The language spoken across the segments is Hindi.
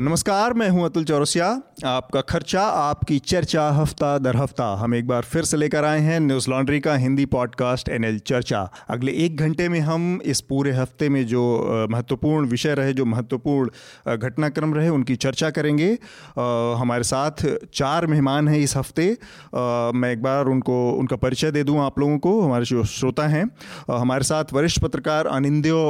नमस्कार, मैं हूँ अतुल चौरसिया। आपका खर्चा, आपकी चर्चा, हफ़्ता दर हफ़्ता, हम एक बार फिर से लेकर आए हैं न्यूज़ लॉन्ड्री का हिंदी पॉडकास्ट एनएल चर्चा। अगले एक घंटे में हम इस पूरे हफ़्ते में जो महत्वपूर्ण विषय रहे, जो महत्वपूर्ण घटनाक्रम रहे, उनकी चर्चा करेंगे। हमारे साथ चार मेहमान हैं इस हफ़्ते। मैं एक बार उनको, उनका परिचय दे दूँ आप लोगों को, हमारे जो श्रोता हैं। हमारे साथ वरिष्ठ पत्रकार अनिंद्यो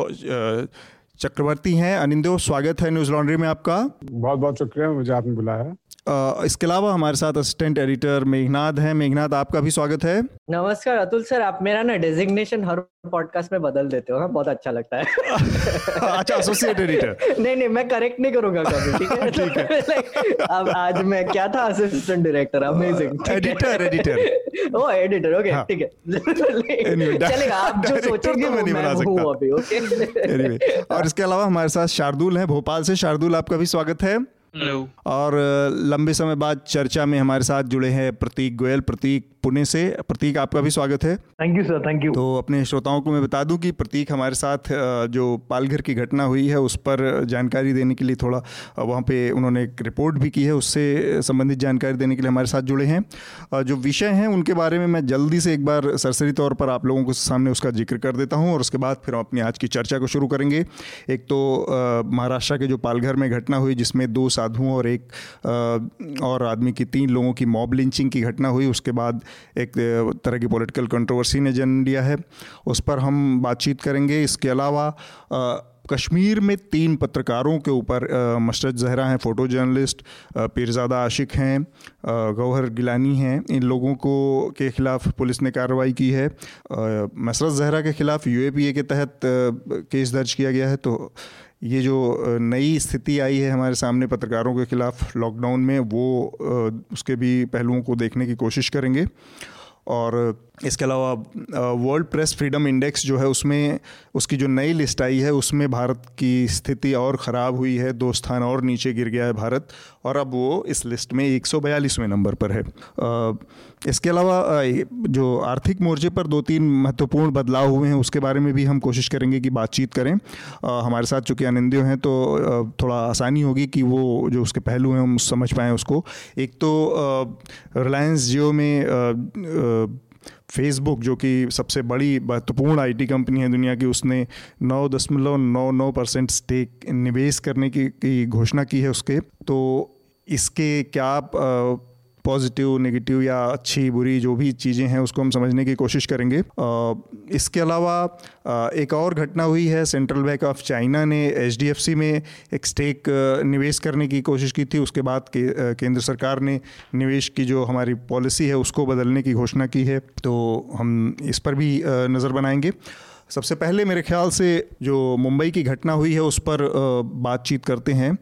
चक्रवर्ती हैं। अनिंदो, स्वागत है न्यूज़ लॉन्ड्री में आपका। बहुत बहुत शुक्रिया, मुझे आपने बुलाया। इसके अलावा हमारे साथ असिस्टेंट एडिटर मेघनाथ है। मेघनाथ आपका भी स्वागत है। नमस्कार अतुल सर। आप मेरा ना डेजिग्नेशन हर पॉडकास्ट में बदल देते हो हाँ बहुत अच्छा लगता है। अच्छा एसोसिएट एडिटर नहीं नहीं मैं करेक्ट नहीं करूँगा कभी ठीक है? ठीक है। अब आज मैं क्या था? Assistant director amazing editor editor oh editor okay ठीक है। चलेगा आप जो सोचेंगे तो मैं नहीं बना सकता। अभी ओके और इसके अलावा हमारे साथ शार्दुल है भोपाल से। शार्दुल आपका भी स्वागत है। हेलो और लंबे समय बाद चर्चा में हमारे साथ जुड़े हैं प्रतीक गोयल। प्रतीक पुणे से। प्रतीक आपका भी स्वागत है। Thank you sir thank you तो अपने श्रोताओं को मैं बता दूँ कि प्रतीक हमारे साथ जो पालघर की घटना हुई है उस पर जानकारी देने के लिए थोड़ा वहाँ पे उन्होंने एक रिपोर्ट भी की है उससे संबंधित जानकारी देने के लिए हमारे साथ जुड़े हैं। जो विषय हैं उनके बारे में मैं जल्दी से एक बार सरसरी तौर पर आप लोगों को सामने उसका ज़िक्र कर देता हूँ और उसके बाद फिर हम अपनी आज की चर्चा को शुरू करेंगे। एक तो महाराष्ट्र के जो पालघर में घटना हुई जिसमें दो साधुओं और एक और आदमी की तीन लोगों की मॉब लिंचिंग की घटना हुई उसके बाद एक तरह की पॉलिटिकल कंट्रोवर्सी ने जन्म लिया है। उस पर हम बातचीत करेंगे। इसके अलावा कश्मीर में तीन पत्रकारों के ऊपर मशरत जहरा हैं, फ़ोटो जर्नलिस्ट पीरजादा आशिक हैं गौहर गिलानी हैं। इन लोगों को, के ख़िलाफ़ पुलिस ने कार्रवाई की है। मशरत जहरा के ख़िलाफ़ यूएपीए के तहत केस दर्ज किया गया है। तो ये जो नई स्थिति आई है हमारे सामने पत्रकारों के खिलाफ लॉकडाउन में, वो उसके भी पहलुओं को देखने की कोशिश करेंगे। और इसके अलावा वर्ल्ड प्रेस फ्रीडम इंडेक्स जो है उसमें, उसकी जो नई लिस्ट आई है, उसमें भारत की स्थिति और ख़राब हुई है, दो स्थान और नीचे गिर गया है भारत, और अब वो इस लिस्ट में एक नंबर पर है। इसके अलावा जो आर्थिक मोर्चे पर दो तीन महत्वपूर्ण बदलाव हुए हैं उसके बारे में भी हम कोशिश करेंगे कि बातचीत करें। हमारे साथ चूँकि आनंदियों हैं तो थोड़ा आसानी होगी कि वो जो उसके पहलू हैं हम समझ पाएँ उसको। एक तो रिलायंस जियो में फेसबुक जो कि सबसे बड़ी महत्वपूर्ण आईटी कंपनी है दुनिया की उसने नौ दशमलव नौ नौ परसेंट स्टेक निवेश करने की, की घोषणा की है उसके। तो इसके क्या पॉजिटिव नेगेटिव या अच्छी बुरी जो भी चीज़ें हैं उसको हम समझने की कोशिश करेंगे। इसके अलावा एक और घटना हुई है सेंट्रल बैंक ऑफ़ चाइना ने एचडीएफसी में एक स्टेक निवेश करने की कोशिश की थी। उसके बाद के, केंद्र सरकार ने निवेश की जो हमारी पॉलिसी है उसको बदलने की घोषणा की है। तो हम इस पर भी नज़र बनाएँगे। सबसे पहले मेरे ख्याल से जो मुंबई की घटना हुई है उस पर बातचीत करते हैं।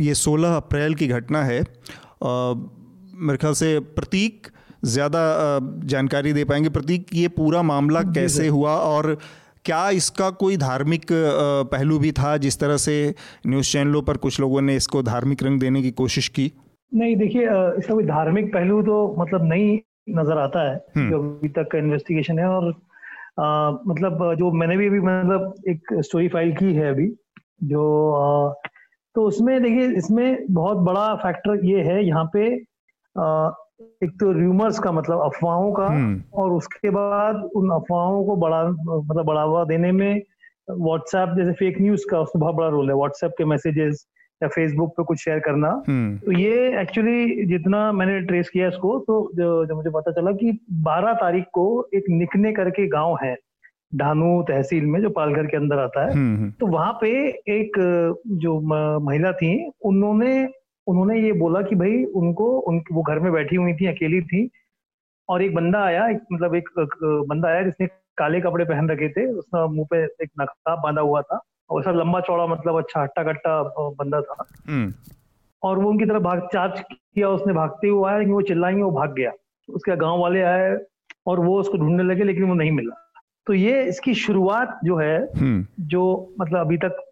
ये 16 अप्रैल की घटना है। मेरे ख्याल से प्रतीक ज़्यादा जानकारी दे पाएँगे। प्रतीक ये पूरा मामला कैसे हुआ और क्या इसका कोई धार्मिक पहलू भी था जिस तरह से न्यूज़ चैनलों पर कुछ लोगों ने इसको धार्मिक रंग देने की कोशिश की? नहीं देखिए इसका कोई धार्मिक पहलू तो मतलब नहीं नज़र आता है हम्म। जो अभी तक का इन्वेस्टिगेशन है और आ, मतलब जो मैंने भी अभी मतलब एक स्टोरी फ़ाइल की है अभी जो आ, तो उसमें देखिए इसमें बहुत बड़ा फैक्टर ये है यहाँ पे एक तो रूमर्स का मतलब अफवाहों का हम्म। और उसके बाद उन अफवाहों को बढ़ा मतलब बढ़ावा देने में व्हाट्सएप जैसे फेक न्यूज़ का उसमें बहुत बड़ा रोल है व्हाट्सएप के मैसेजेस या फेसबुक पे कुछ शेयर करना हम्म। तो ये एक्चुअली जितना मैंने ट्रेस किया इसको तो जो, जो मुझे पता चला कि 12 तारीख को एक निकने करके गाँव है ढानू तहसील में जो पालघर के अंदर आता है हम्म, तो वहाँ पे एक जो महिला थी उन्होंने उन्होंने ये बोला कि भाई उनको उन वो घर में बैठी हुई थी अकेली थी और एक बंदा आया एक मतलब एक बंदा आया जिसने काले कपड़े पहन रखे थे उसका मुँह पे एक नकाब बांधा हुआ था और सब लंबा चौड़ा मतलब अच्छा हट्टा कट्टा बंदा था हम्म। और वो उनकी तरफ़ भाग चार्ज किया उसने भागते हुए आया लेकिन वो चिल्लाएँगे वो भाग गया उसके गाँव वाले आए और वो उसको ढूँढने लगे लेकिन वो नहीं मिला तो ये इसकी शुरुआत जो है हम्म। जो मतलब अभी तक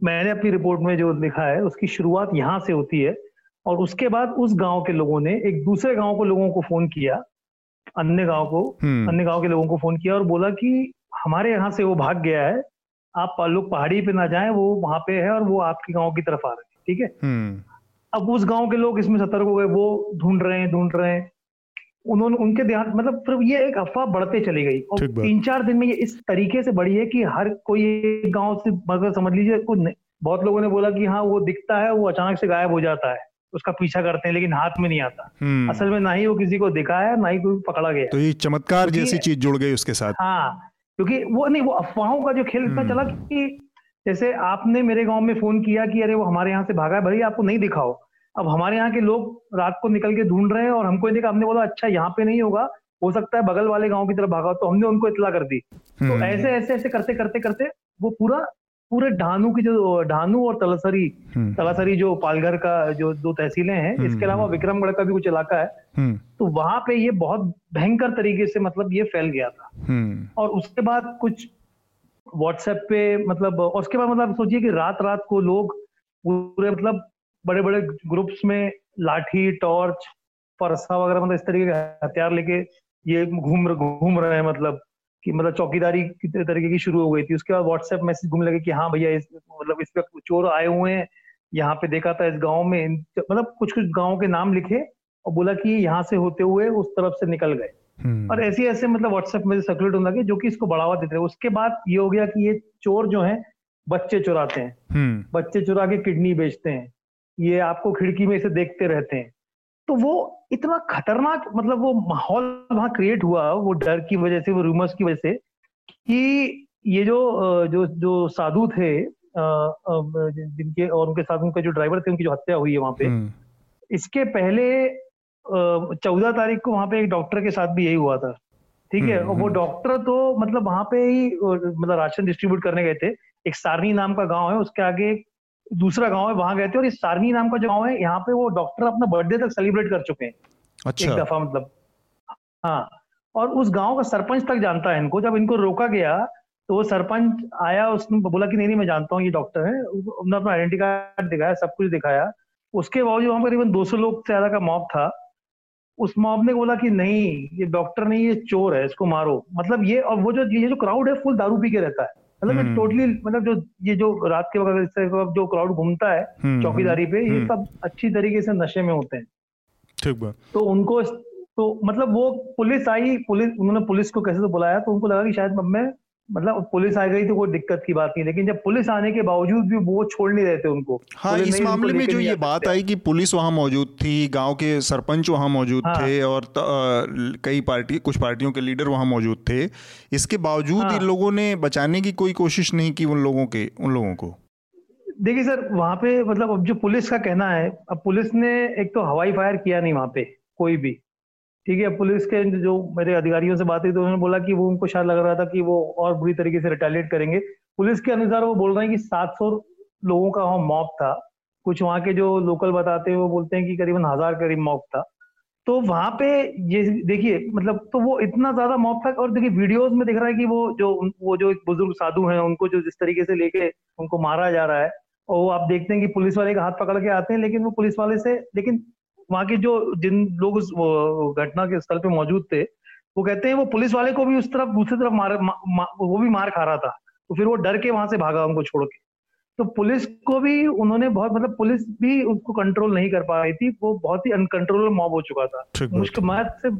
मैंने अपनी रिपोर्ट में जो लिखा है उसकी शुरुआत यहाँ से होती है और उसके बाद उस गाँव के लोगों ने एक दूसरे गाँव को लोगों को फ़ोन किया अन्य गाँव को हम्म। अन्य गाँव के लोगों को फ़ोन किया और बोला कि हमारे यहाँ से वो भाग गया है आप लोग पहाड़ी पे ना जाएँ वो वहाँ पे है और वो आपके गाँव की तरफ़ आ रहे हैं ठीक है हम्म अब उस गाँव के लोग इसमें सतर्क हो गए वो ढूंढ रहे हैं ढूंढ रहे हैं उन्होंने उनके ध्यान मतलब फिर ये एक अफवाह बढ़ते चली गई। और तीन चार दिन में ये इस तरीके से बढ़ी है कि हर कोई एक गाँव से मतलब समझ लीजिए कुछ बहुत लोगों ने बोला कि हाँ वो दिखता है वो अचानक से गायब हो जाता है उसका पीछा करते हैं लेकिन हाथ में नहीं आता। हम्म। असल में ना ही वो किसी को दिखा है ना ही कोई पकड़ा गया। तो ये चमत्कार जैसी चीज़ जुड़ गई उसके साथ। हाँ क्योंकि वो नहीं वो अफवाहों का जो खेल इतना हम्म। चला कि जैसे आपने मेरे गाँव में फ़ोन किया कि अरे वो हमारे यहाँ से भागा है भले आपको नहीं दिखाओ अब हमारे यहाँ के लोग रात को निकल के ढूंढ रहे हैं और हमको दिखा हमने बोला अच्छा यहाँ पे नहीं होगा। हो सकता है बगल वाले गाँव की तरफ़ भागा तो हमने उनको इतला कर दी। तो हम्म, ऐसे ऐसे ऐसे करते करते करते वो पूरा पूरे ढानू की जो ढानू और तलासरी हम्म, तलासरी जो पालघर का जो दो तहसीलें हैं हम्म, इसके अलावा। विक्रमगढ़ का भी कुछ इलाका है। तो वहाँ पे ये बहुत भयंकर तरीके से मतलब ये फैल गया था। और उसके बाद कुछ व्हाट्सएप पे मतलब और उसके बाद मतलब सोचिए कि रात रात को लोग पूरे मतलब बड़े बड़े ग्रुप्स में लाठी टॉर्च परसा वगैरह मतलब इस तरीके के हथियार लेके ये घूम घूम रहे हैं मतलब कि मतलब चौकीदारी तरीके की शुरू हो गई थी। उसके बाद व्हाट्सएप मैसेज घूमने लगे कि हाँ भैया इस मतलब इस पे चोर आए हुए हैं यहाँ पे देखा था इस गाँव में मतलब कुछ कुछ गाँव के नाम लिखे और बोला कि यहाँ से होते हुए उस तरफ़ से निकल गए। हम्म, और ऐसे ऐसे मतलब व्हाट्सएप में सर्कुलेट होने लगे जो कि इसको बढ़ावा देते रहे। उसके बाद ये हो गया कि ये चोर जो है बच्चे चुराते हैं। हम्म, बच्चे चुरा के किडनी बेचते हैं। ये आपको खिड़की में से देखते रहते हैं। तो वो इतना खतरनाक मतलब वो माहौल वहाँ क्रिएट हुआ वो डर की वजह से वो रूमर्स की वजह से कि ये जो जो जो साधु थे जिनके और उनके साथ उनके जो ड्राइवर थे उनकी जो हत्या हुई है वहाँ पे हम्म, इसके पहले चौदह तारीख को वहाँ पे एक डॉक्टर के साथ भी यही हुआ था। ठीक है? हम्म, और वो हम्म। डॉक्टर तो मतलब वहाँ पे ही मतलब राशन डिस्ट्रीब्यूट करने गए थे। एक सारनी नाम का गाँव है उसके आगे एक दूसरा गाँव है वहाँ गए थे और इस सारनी नाम का जो गाँव है यहाँ पे वो डॉक्टर अपना बर्थडे तक सेलिब्रेट कर चुके हैं। अच्छा। एक दफ़ा मतलब। हाँ और उस गाँव का सरपंच तक जानता है इनको। जब इनको रोका गया तो वो सरपंच आया उसने बोला कि नहीं नहीं मैं जानता हूँ ये डॉक्टर है। उन्होंने अपना आइडेंटिटी कार्ड दिखाया सब कुछ दिखाया। उसके बावजूद वहाँ पर करीबन 200 लोग से ज़्यादा का मॉब था। उस मॉब ने बोला कि नहीं ये डॉक्टर नहीं ये चोर है इसको मारो। मतलब ये और वो जो ये जो क्राउड है फुल दारू पी के रहता है। मतलब हम्म। ये टोटली मतलब जो ये जो रात के वक्त इस तरह जो क्राउड घूमता है हम्म, चौकीदारी पे ये हम्म। सब अच्छी तरीके से नशे में होते हैं ठीक बात तो उनको तो मतलब वो पुलिस आई पुलिस उन्होंने पुलिस को कैसे तो बुलाया तो उनको लगा कि शायद मैं मतलब पुलिस आ गई तो कोई दिक्कत की बात नहीं लेकिन जब पुलिस आने के बावजूद भी वो छोड़ नहीं रहे थे उनको हाँ इस मामले में जो ये बात आई कि पुलिस वहाँ मौजूद थी गाँव के सरपंच वहाँ मौजूद हाँ। थे और त, अ, कई पार्टी कुछ पार्टियों के लीडर वहाँ मौजूद थे इसके बावजूद हाँ। इन लोगों ने बचाने की कोई कोशिश नहीं की उन लोगों के उन लोगों को देखिए सर वहाँ पे मतलब अब जो पुलिस का कहना है अब पुलिस ने एक तो हवाई फायर किया नहीं वहाँ पे कोई भी ठीक है, पुलिस के जो मेरे अधिकारियों से बात हुई तो उन्होंने बोला कि वो उनको शायद लग रहा था कि वो और बुरी तरीके से रिटेलिएट करेंगे। पुलिस के अनुसार वो बोल रहे हैं कि 700 लोगों का वहाँ मॉब था। कुछ वहाँ के जो लोकल बताते हैं, वो बोलते हैं कि करीबन हज़ार करीब मॉब था। तो वहाँ पे ये देखिए मतलब तो वो इतना ज़्यादा मॉब था और देखिए वीडियोस में दिख रहा है कि वो जो वो जो एक बुज़ुर्ग साधु हैं, उनको जो जिस तरीके से लेके उनको मारा जा रहा है और वो आप देखते हैं कि पुलिस वाले का हाथ पकड़ के आते हैं, लेकिन वो पुलिस वाले से, लेकिन वहाँ के जो जिन लोग उस घटना के स्थल पे मौजूद थे वो कहते हैं वो पुलिस वाले को भी उस तरफ़ दूसरी तरफ़ मार मा, मा, वो भी मार खा रहा था। तो फिर वो डर के वहाँ से भागा उनको छोड़ के। तो पुलिस को भी उन्होंने बहुत मतलब पुलिस भी उसको कंट्रोल नहीं कर पा रही थी वो बहुत ही अनकंट्रोलेबल मॉब हो चुका था। मुश्किल से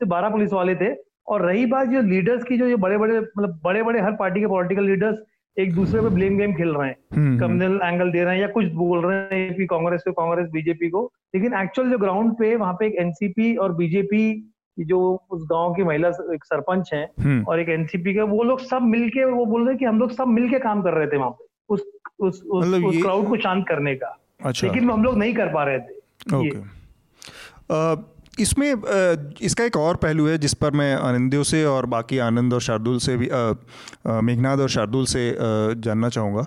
से बारह पुलिस वाले थे और रही बात जो लीडर्स की जो ये बड़े बड़े मतलब बड़े बड़े हर पार्टी के पॉलिटिकल लीडर्स एक दूसरे पे ब्लेम गेम खेल रहे हैं। हम्म, हम्म, कम्युनल एंगल दे रहे हैं या कुछ बोल रहे हैं एपी कांग्रेस को कांग्रेस बीजेपी को। लेकिन एक्चुअल जो ग्राउंड पे वहाँ पे एक एनसीपी और बीजेपी जो उस गाँव की महिला एक सरपंच हैं हम्म, और एक एनसीपी के वो लोग सब मिलके वो बोल रहे हैं कि हम लोग सब मिलके काम कर रहे थे वहाँ पे उस उस उस, मतलब उस क्राउड को शांत करने का। अच्छा। लेकिन हम लोग नहीं कर पा रहे थे। ओके। इसमें इसका एक और पहलू है जिस पर मैं आनंदियों से और बाकी आनंद और शार्दुल से भी मेघनाद और शार्दुल से जानना चाहूँगा।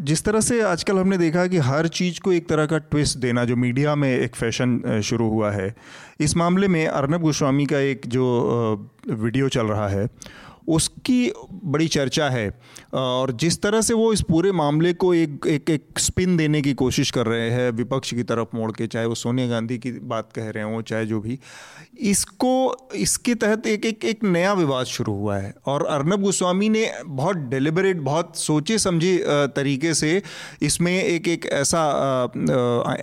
जिस तरह से आजकल हमने देखा कि हर चीज़ को एक तरह का ट्विस्ट देना, जो मीडिया में एक फ़ैशन शुरू हुआ है, इस मामले में अर्नब गोस्वामी का एक जो वीडियो चल रहा है उसकी बड़ी चर्चा है। और जिस तरह से वो इस पूरे मामले को एक एक एक स्पिन देने की कोशिश कर रहे हैं, विपक्ष की तरफ़ मोड़ के, चाहे वो सोनिया गांधी की बात कह रहे हों, चाहे जो भी, इसको, इसके तहत एक एक एक नया विवाद शुरू हुआ है। और अर्नब गोस्वामी ने बहुत डेलिबरेट बहुत सोचे समझे तरीके से इसमें एक एक ऐसा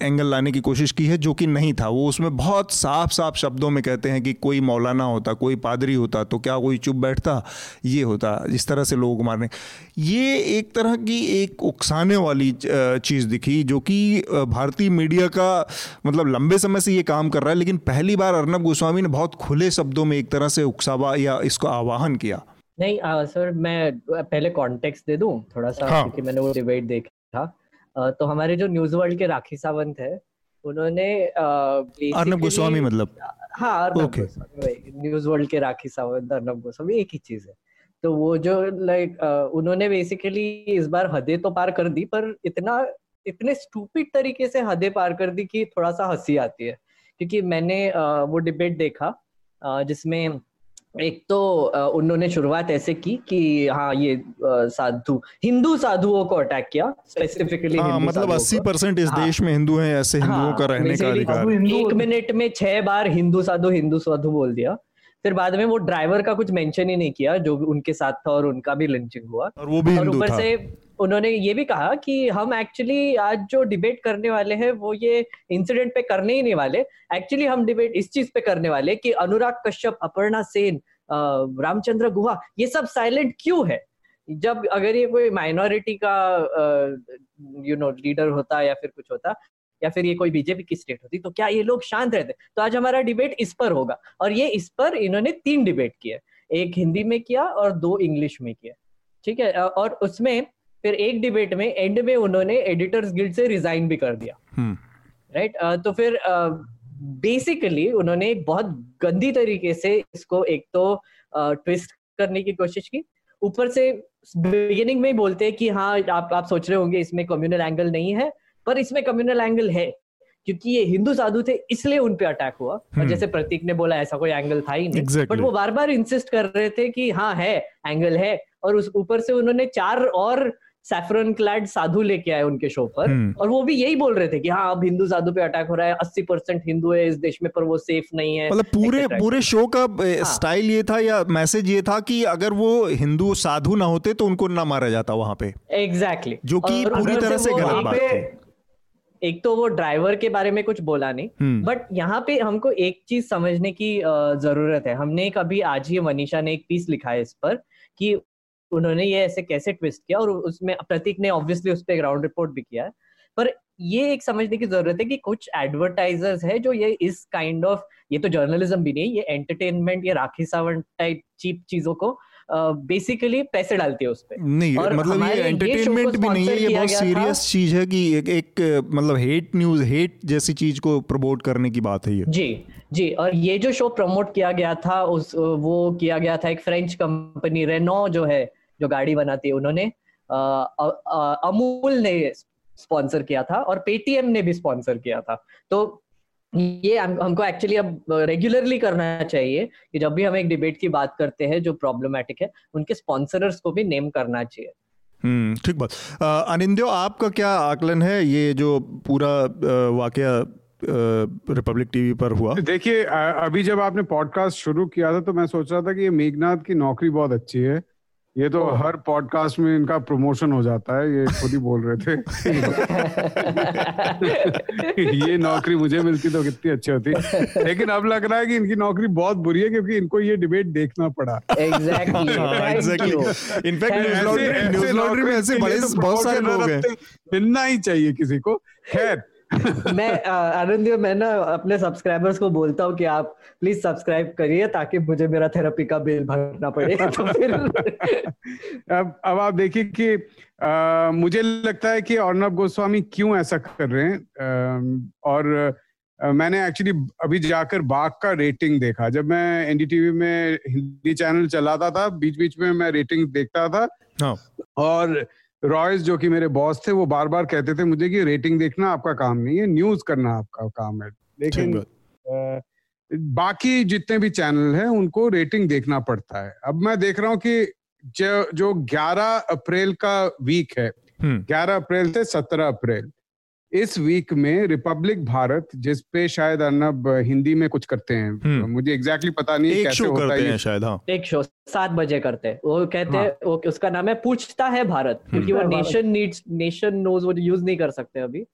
एंगल लाने की कोशिश की है, जो कि नहीं था। वो उसमें बहुत साफ़ साफ़ शब्दों में कहते हैं कि कोई मौलाना होता, कोई पादरी होता तो क्या कोई चुप बैठता? ये होता जिस तरह से लोग मारने। ये एक तरह की एक उकसाने वाली चीज़ दिखी जो कि भारतीय मीडिया का मतलब लंबे समय से ये काम कर रहा है लेकिन पहली बार अर्नब गोस्वामी ने बहुत खुले शब्दों में एक तरह से उकसावा या इसको आवाहन किया। नहीं आ, सर मैं पहले कॉन्टेक्स्ट दे दूँ थोड़ा सा हाँ. क्योंकि मैंने वो डिबेट देखा था। तो हमारे जो न्यूज़ वर्ल्ड के राखी सावंत है उन्होंने अर्नब गोस्वामी मतलब? हाँ अर्नब न्यूज़ वर्ल्ड के राखी सावंत अर्नब गोस्वामी एक ही चीज़ है। तो वो जो लाइक उन्होंने बेसिकली इस बार हदें तो पार कर दी पर इतना इतने स्टूपिड तरीके से हदें पार कर दी कि थोड़ा सा हँसी आती है। क्योंकि मैंने वो डिबेट देखा जिसमें एक तो उन्होंने शुरुआत ऐसे की कि हाँ ये साधु हिंदू साधुओं को अटैक किया स्पेसिफिकली हाँ, मतलब अस्सी परसेंट इस हाँ, देश में हिंदू हैं ऐसे हिंदुओं हाँ, का रहने का अधिकार। एक मिनट में छह बार हिंदू साधु हिंदू साधु बोल दिया। फिर बाद में वो ड्राइवर का कुछ मेंशन ही नहीं किया जो उनके साथ था और उनका भी लंचिंग हुआ। और वो भी और ऊपर से उन्होंने ये भी कहा कि हम एक्चुअली आज जो डिबेट करने वाले हैं वो ये इंसिडेंट पे करने ही नहीं वाले। एक्चुअली हम डिबेट इस चीज़ पे करने वाले कि अनुराग कश्यप अपर्णा सेन रामचंद्र गुहा ये सब साइलेंट क्यों है? जब अगर ये कोई माइनॉरिटी का यू नो लीडर होता या फिर कुछ होता या फिर ये कोई बीजेपी की स्टेट होती तो क्या ये लोग शांत रहते? तो आज हमारा डिबेट इस पर होगा। और ये इस पर इन्होंने तीन डिबेट किए। एक हिंदी में किया और दो इंग्लिश में किया ठीक है? और उसमें फिर एक डिबेट में एंड में उन्होंने एडिटर्स गिल्ड से रिजाइन भी कर दिया। Right hmm. right? तो फिर बेसिकली उन्होंने एक बहुत गंदी तरीके से इसको एक तो ट्विस्ट करने की कोशिश की। ऊपर से बिगिनिंग में ही बोलते हैं कि हाँ आप आप सोच रहे होंगे इसमें कम्युनल एंगल नहीं है। पर इसमें कम्युनल एंगल है क्योंकि ये हिंदू साधु थे इसलिए उन पे अटैक हुआ और हम्म। जैसे प्रतीक ने बोला ऐसा कोई एंगल था ही नहीं exactly. बट वो बार बार इंसिस्ट कर रहे थे कि हाँ है एंगल है और उस ऊपर से उन्होंने चार और सैफरन क्लैड साधु लेके आए उनके शो पर हम्म। और वो भी यही बोल रहे थे कि हाँ अब हिंदू साधु पे अटैक हो रहा है अस्सी परसेंट हिंदू है इस देश में पर वो सेफ़ नहीं है मतलब पूरे पूरे शो का स्टाइल हाँ। ये था या मैसेज ये था कि अगर वो हिंदू साधु ना होते तो उनको ना मारा जाता वहाँ पे एग्जैक्टली exactly. जो कि पूरी तरह से गलत बात थी एक तो वो ड्राइवर के बारे में कुछ बोला नहीं बट हम्म। यहाँ पे हमको एक चीज़ समझने की ज़रूरत है हमने कभी आज ही मनीषा ने एक पीस लिखा है इस पर कि उन्होंने ये ऐसे कैसे ट्विस्ट किया और उसमें प्रतीक ने ऑब्वियसली उस पर ग्राउंड रिपोर्ट भी किया है पर ये एक समझने की ज़रूरत है कि कुछ एडवर्टाइजर्स है जो ये इस काइंड kind ऑफ़ of, ये तो जर्नलिज्म भी नहीं ये एंटरटेनमेंट ये राखी सावंत टाइप चीप चीज़ों को बेसिकली पैसे डालते हैं उस पर नहीं और मतलब ये एंटरटेनमेंट भी नहीं है ये बहुत सीरियस चीज़ है कि एक, एक मतलब हेट न्यूज़ हेट जैसी चीज़ को प्रमोट करने की बात है ये। जी जी और ये जो शो प्रमोट किया गया था उस वो किया गया था एक फ्रेंच कंपनी रेनो जो है जो गाड़ी बनाती है उन्होंने अमूल ने स्पॉन्सर किया था और पेटीएम ने भी स्पॉन्सर किया था। तो ये हम, हमको एक्चुअली अब रेगुलरली करना चाहिए कि जब भी हम एक डिबेट की बात करते हैं जो प्रॉब्लमेटिक है उनके स्पॉन्सरर्स को भी नेम करना चाहिए। हम्म ठीक बात। अनिंदो आपका क्या आकलन है ये जो पूरा वाकया रिपब्लिक टीवी पर हुआ? देखिए अभी जब आपने पॉडकास्ट शुरू किया था तो मैं सोच रहा था कि ये मेघनाथ की नौकरी बहुत अच्छी है। ये तो हर पॉडकास्ट में इनका प्रमोशन हो जाता है ये खुद ही बोल रहे थे। ये नौकरी मुझे मिलती तो कितनी अच्छी होती। लेकिन अब लग रहा है कि इनकी नौकरी बहुत बुरी है क्योंकि इनको ये डिबेट देखना पड़ा। एग्जैक्टली इनफैक्ट न्यूज़ लॉन्ड्री में ऐसे बड़े तो बहुत सारे लोग हैं। मिलना ही चाहिए किसी को। खैर मैं आनंद मैं ना अपने सब्सक्राइबर्स को बोलता हूँ कि आप प्लीज़ सब्सक्राइब करिए ताकि मुझे मेरा थेरेपी का बिल भरना पड़े। तो फिर अब अब आप देखिए कि आ, मुझे लगता है कि अर्णब गोस्वामी क्यों ऐसा कर रहे हैं? आ, और आ, मैंने एक्चुअली अभी जाकर बाघ का रेटिंग देखा। जब मैं एनडीटीवी में हिंदी चैनल चलाता था बीच बीच में मैं रेटिंग देखता था हाँ. और रॉयस जो कि मेरे बॉस थे वो बार बार कहते थे मुझे कि रेटिंग देखना आपका काम नहीं है न्यूज़ करना आपका काम है। लेकिन बाकी जितने भी चैनल हैं उनको रेटिंग देखना पड़ता है। अब मैं देख रहा हूँ कि जो जो 11 अप्रैल का वीक है 11 हम्म। अप्रैल से 17 अप्रैल इस वीक में रिपब्लिक भारत जिस पे शायद अर्नब हिंदी में कुछ करते हैं हम्म। मुझे एग्जैक्टली exactly पता नहीं एक कैसे होता है शायद हाँ एक शो सात बजे करते हैं वो कहते हैं हाँ. उसका नाम है पूछता है भारत हम्म। क्योंकि वो नेशन नीड्स नेशन नोज़ वो यूज़ नहीं कर सकते अभी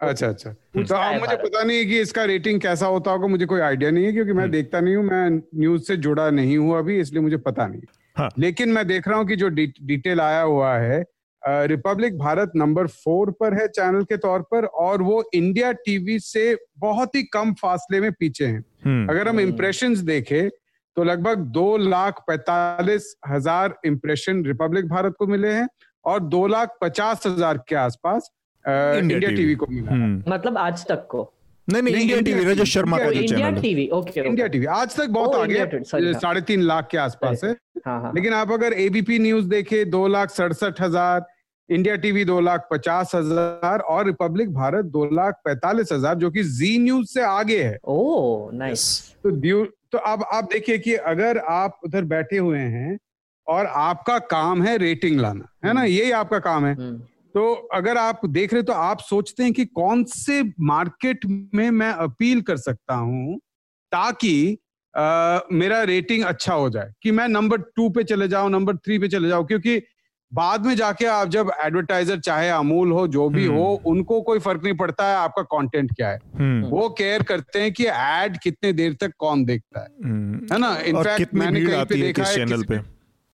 अच्छा अच्छा तो अब मुझे पता नहीं है कि इसका रेटिंग कैसा होता होगा मुझे कोई आइडिया नहीं है क्योंकि मैं हम्म। देखता नहीं हूँ मैं न्यूज़ से जुड़ा नहीं हूँ अभी इसलिए मुझे पता नहीं हाँ. लेकिन मैं देख रहा हूँ कि जो डिटेल आया हुआ है रिपब्लिक भारत नंबर फोर पर है चैनल के तौर पर और वो इंडिया टीवी से बहुत ही कम फासले में पीछे हैं। हम्म। अगर हम इम्प्रेशन देखें तो लगभग दो लाख पैतालीस हज़ार इम्प्रेशन रिपब्लिक भारत को मिले हैं और दो लाख पचास हज़ार के आसपास इंडिया टीवी को मिला हम्म। मतलब आज तक को? नहीं नहीं इंडिया टीवी रजत शर्मा का जो channel TV okay India TV Aaj Tak बहुत आगे हाँ। साढ़े तीन लाख के आसपास है। हाँ, हाँ। लेकिन आप अगर एबीपी न्यूज़ देखे दो लाख सड़सठ हज़ार इंडिया टीवी दो लाख पचास हज़ार और रिपब्लिक भारत दो लाख पैतालीस हज़ार जो कि जी न्यूज़ से आगे है ओ नाइस तो तो अब आप देखिए कि अगर आप उधर बैठे हुए हैं और आपका काम है रेटिंग लाना है ना हम्म। यही आपका काम है हम्म। तो अगर आप देख रहे तो आप सोचते हैं कि कौन से मार्केट में मैं अपील कर सकता हूँ ताकि आ, मेरा रेटिंग अच्छा हो जाए कि मैं नंबर टू पे चले जाऊँ नंबर थ्री पे चले जाऊँ क्योंकि बाद में जाके आप जब एडवर्टाइजर चाहे अमूल हो जो भी हो हम्म। उनको कोई फ़र्क नहीं पड़ता है आपका कंटेंट क्या है। हम्म। वो केयर करते हैं कि एड कितने देर तक कौन देखता है। हम्म। है ना? इनफैक्ट मैंने कहीं पे देखा है चैनल पे?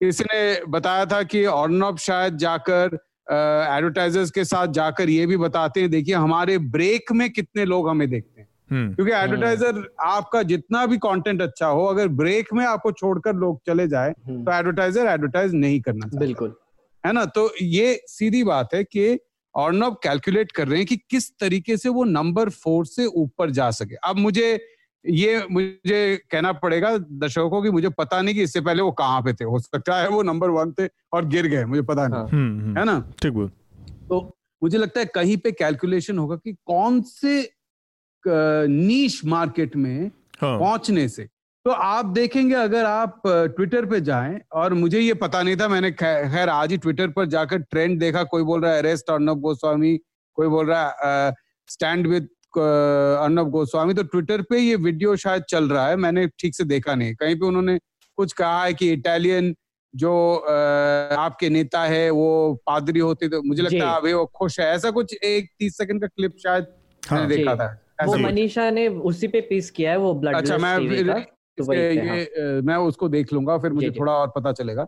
किसी ने बताया था कि ऑर्नब शायद जाकर एडवर्टाइजर्स के साथ जाकर ये भी बताते हैं देखिए हमारे ब्रेक में कितने लोग हमें देखते हैं। क्योंकि एडवर्टाइजर आपका जितना भी कंटेंट अच्छा हो अगर ब्रेक में आपको छोड़कर लोग चले जाए तो एडवर्टाइजर एडवर्टाइज नहीं करना बिल्कुल। है ना तो ये सीधी बात है कि ऑर्नब कैलकुलेट कर रहे हैं कि किस तरीके से वो नंबर फोर से ऊपर जा सके अब मुझे ये मुझे कहना पड़ेगा दर्शकों को मुझे पता नहीं कि इससे पहले वो कहाँ पे थे हो सकता है वो नंबर वन थे और गिर गए मुझे पता नहीं हाँ। हम्म, हम्म। है ना ठीक बोल तो मुझे लगता है कहीं पे कैलकुलेशन होगा कि कौन से नीश मार्केट में हाँ। पहुँचने से तो आप देखेंगे अगर आप ट्विटर पे जाएँ और मुझे ये पता नहीं था मैंने खैर आज ही ट्विटर पर जाकर ट्रेंड देखा कोई बोल रहा है अरेस्ट अर्नब गोस्वामी कोई बोल रहा है स्टैंड विद अर्नब गोस्वामी तो ट्विटर पे ये वीडियो शायद चल रहा है मैंने ठीक से देखा नहीं कहीं पे उन्होंने कुछ कहा है कि इटालियन जो आपके नेता है वो पादरी होते तो मुझे लगता है अभी वो खुश है। ऐसा कुछ एक तीस सेकंड का क्लिप शायद हाँ, मैंने देखा था। वो मनीषा ने उसी पे पीस किया है वो ब्लड अच्छा मैं तो ये हाँ। मैं उसको देख लूँगा फिर मुझे थोड़ा और पता चलेगा।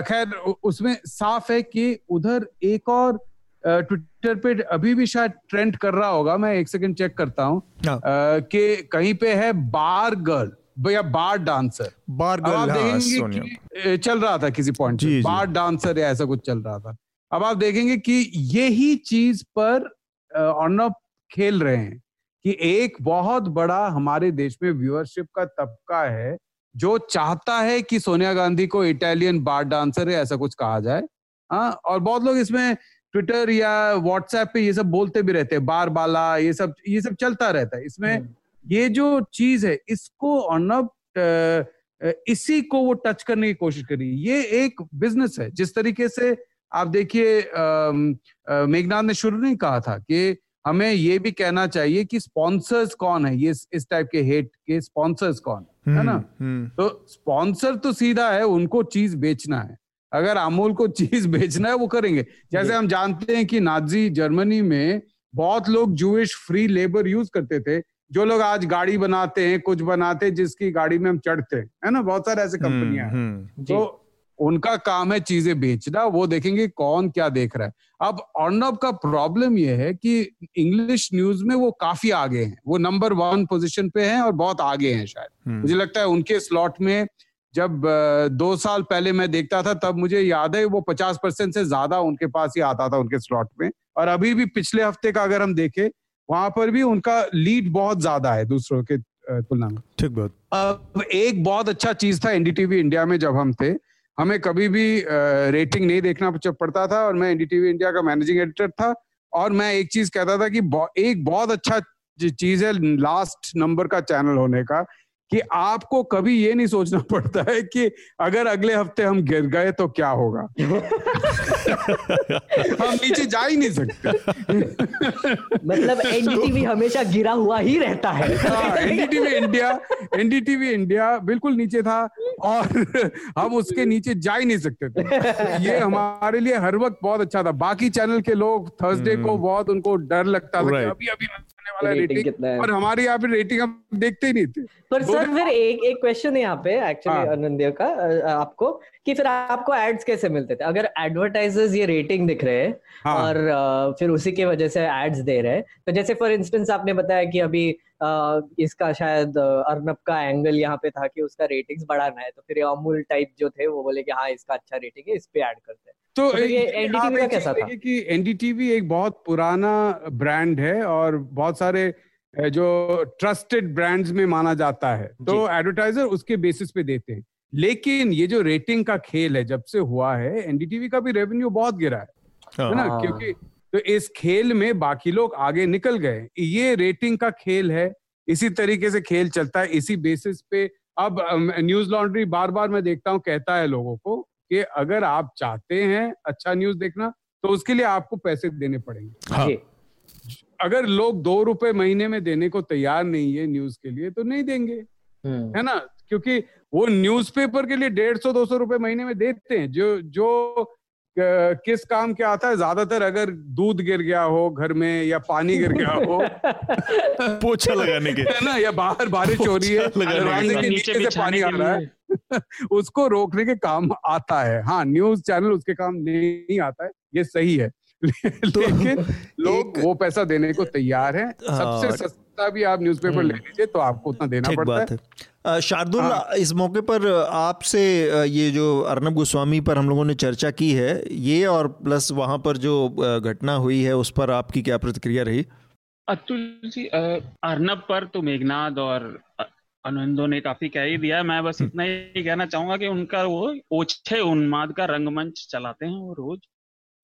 खैर उसमें साफ़ है कि उधर एक और ट्विटर पे अभी भी शायद ट्रेंड कर रहा होगा मैं एक सेकंड चेक करता हूँ। हाँ। कि कहीं पे है बार गर्ल या बार डांसर बार गर्ल आप हाँ, देखेंगे चल रहा था किसी पॉइंट बार डांसर या ऐसा कुछ चल रहा था। अब आप देखेंगे कि यही चीज़ पर अर्नब खेल रहे हैं। कि एक बहुत बड़ा हमारे देश में व्यूअरशिप का तबका है जो चाहता है कि सोनिया गांधी को इटालियन बार डांसर है ऐसा कुछ कहा जाए। हाँ और बहुत लोग इसमें ट्विटर या व्हाट्सएप पे ये सब बोलते भी रहते हैं बार बाला ये सब ये सब चलता रहता है। इसमें हम्म। ये जो चीज़ है इसको अर्नब इसी को वो टच करने की कोशिश करी ये एक बिज़नेस है। जिस तरीके से आप देखिए मेघनाथ ने शुरू नहीं कहा था कि हमें ये भी कहना चाहिए कि स्पॉन्सर्स कौन है? ये इस टाइप के हेट के स्पॉन्सर्स कौन है? ना? हम्म, हम्म। तो स्पॉन्सर तो सीधा है उनको चीज़ बेचना है। अगर अमूल को चीज़ बेचना है वो करेंगे। जैसे हम जानते हैं कि नाजी जर्मनी में बहुत लोग जूश फ्री लेबर यूज़ करते थे। जो लोग आज गाड़ी बनाते हैं कुछ बनाते हैं जिसकी गाड़ी में हम चढ़ते हैं। है ना? बहुत सारे ऐसे कंपनियाँ हैं। हम्म, तो उनका काम है चीज़ें बेचना वो देखेंगे कौन क्या देख रहा है। अब अर्नब का प्रॉब्लम यह है कि इंग्लिश न्यूज़ में वो काफ़ी आगे हैं। वो नंबर वन पोजीशन पे हैं और बहुत आगे हैं शायद। हम्म। मुझे लगता है उनके स्लॉट में जब दो साल पहले मैं देखता था तब मुझे याद है वो पचास परसेंट से ज़्यादा उनके पास ही आता था उनके स्लॉट में। और अभी भी पिछले हफ़्ते का अगर हम देखें वहाँ पर भी उनका लीड बहुत ज़्यादा है दूसरों के तुलना में। ठीक बात। अब एक बहुत अच्छा चीज़ था एनडीटीवी इंडिया में जब हम थे हमें कभी भी रेटिंग नहीं देखना पड़ता था और मैं एनडीटीवी इंडिया का मैनेजिंग एडिटर था और मैं एक चीज़ कहता था कि एक बहुत अच्छा चीज़ है लास्ट नंबर का चैनल होने का कि आपको कभी ये नहीं सोचना पड़ता है कि अगर अगले हफ़्ते हम गिर गए तो क्या होगा? हम नीचे जा ही नहीं सकते। मतलब एनडीटीवी हमेशा गिरा हुआ ही रहता है। एनडीटीवी इंडिया एनडीटीवी इंडिया बिल्कुल नीचे था और हम उसके नीचे जा ही नहीं सकते थे। ये हमारे लिए हर वक्त बहुत अच्छा था। बाकी चैनल के लोग थर्सडे को हम्म। बहुत उनको डर लगता था Right. अभी अभी वाला रेटिंग रेटिंग कितना है? और हमारे यहाँ पे रेटिंग हम देखते ही नहीं थे। पर सर फिर एक एक क्वेश्चन है यहाँ पे एक्चुअली हाँ। का आपको कि फिर आपको एड्स कैसे मिलते थे? अगर एडवर्टाइजर्स ये रेटिंग दिख रहे हैं हाँ। और फिर उसी के वजह से एड्स दे रहे हैं तो जैसे फॉर इंस्टेंस आपने बताया कि अभी इसका शायद अर्नब का एंगल यहाँ पे था कि उसका रेटिंग्स बढ़ाना है तो फिर अमूल टाइप जो थे वो बोले कि हाँ इसका अच्छा रेटिंग है इस पे ऐड करते हैं। तो तो आप का कैसा था? कि एनडीटीवी एक बहुत पुराना ब्रांड है और बहुत सारे जो ट्रस्टेड ब्रांड्स में माना जाता है। तो एडवर्टाइजर उसके बेसिस पे देते हैं। लेकिन ये जो रेटिंग का खेल है जब से हुआ है एनडीटीवी का भी रेवेन्यू बहुत गिरा है। है ना? हाँ। क्योंकि तो इस खेल में बाकी लोग आगे निकल गए। ये रेटिंग का खेल है। इसी तरीके से खेल चलता है। इसी बेसिस पे अब न्यूज़ लॉन्ड्री बार बार मैं देखता हूँ कहता है लोगों को कि अगर आप चाहते हैं अच्छा न्यूज़ देखना तो उसके लिए आपको पैसे देने पड़ेंगे। हाँ। अगर लोग दो रुपए महीने में देने को तैयार नहीं है न्यूज़ के लिए तो नहीं देंगे। हम्म, है ना? क्योंकि वो न्यूज़पेपर के लिए डेढ़ सौ दो सौ रुपए महीने में देते हैं। जो जो किस काम के आता है ज़्यादातर अगर दूध गिर गया हो घर में या पानी गिर गया हो पोछा लगाने के है ना? या बाहर बारिश हो रही है दरवाजे के नीचे से पानी आ रहा है। उसको रोकने के काम आता है। हाँ न्यूज़ चैनल उसके काम नहीं आता है ये सही है। लेकिन लोग वो पैसा देने को तैयार हैं। हाँ। सबसे सस्ता भी आप न्यूज़पेपर ले लीजिए तो आपको उतना देना पड़ता है। है। शार्दुल हाँ। इस मौके पर आपसे ये जो अर्नब गोस्वामी पर हम लोगों ने चर्चा की है ये और प्लस वहाँ पर जो घटना हुई है उस पर आपकी क्या प्रतिक्रिया रही? अतुल जी अर्नब पर तो मेघनाद और अ, ने काफ़ी कह ही दिया। मैं बस इतना ही कहना चाहूँगा कि उनका वो ओछे उन्माद का रंगमंच चलाते हैं वो रोज।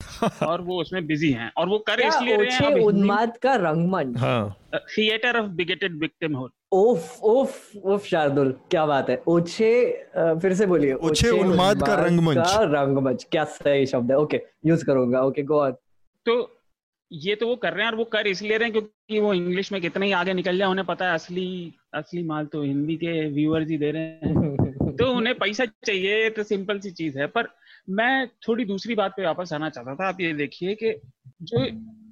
और वो उसमें बिज़ी हैं। और वो कर इसलिए रहे हैं उन्माद का रंगमंच? हाँ। Theatre of bigoted victimhood of of of Shardul क्या बात है। ओछे फिर से बोलिए। ओछे उन्माद का रंगमंच। का रंगमंच। क्या सही शब्द है। ओके यूज़ करूँगा। ओके गो ऑन तो ये तो वो कर रहे हैं और वो कर इसलिए रहे हैं क्योंकि वो इंग्लिश में कितने ही आगे निकल जाए उन्हें पता है असली असली माल तो हिंदी के व्यूअर्स ही दे रहे हैं। तो उन्हें पैसा चाहिए तो सिंपल सी चीज़ है। पर मैं थोड़ी दूसरी बात पे वापस आना चाहता था आप ये देखिए कि जो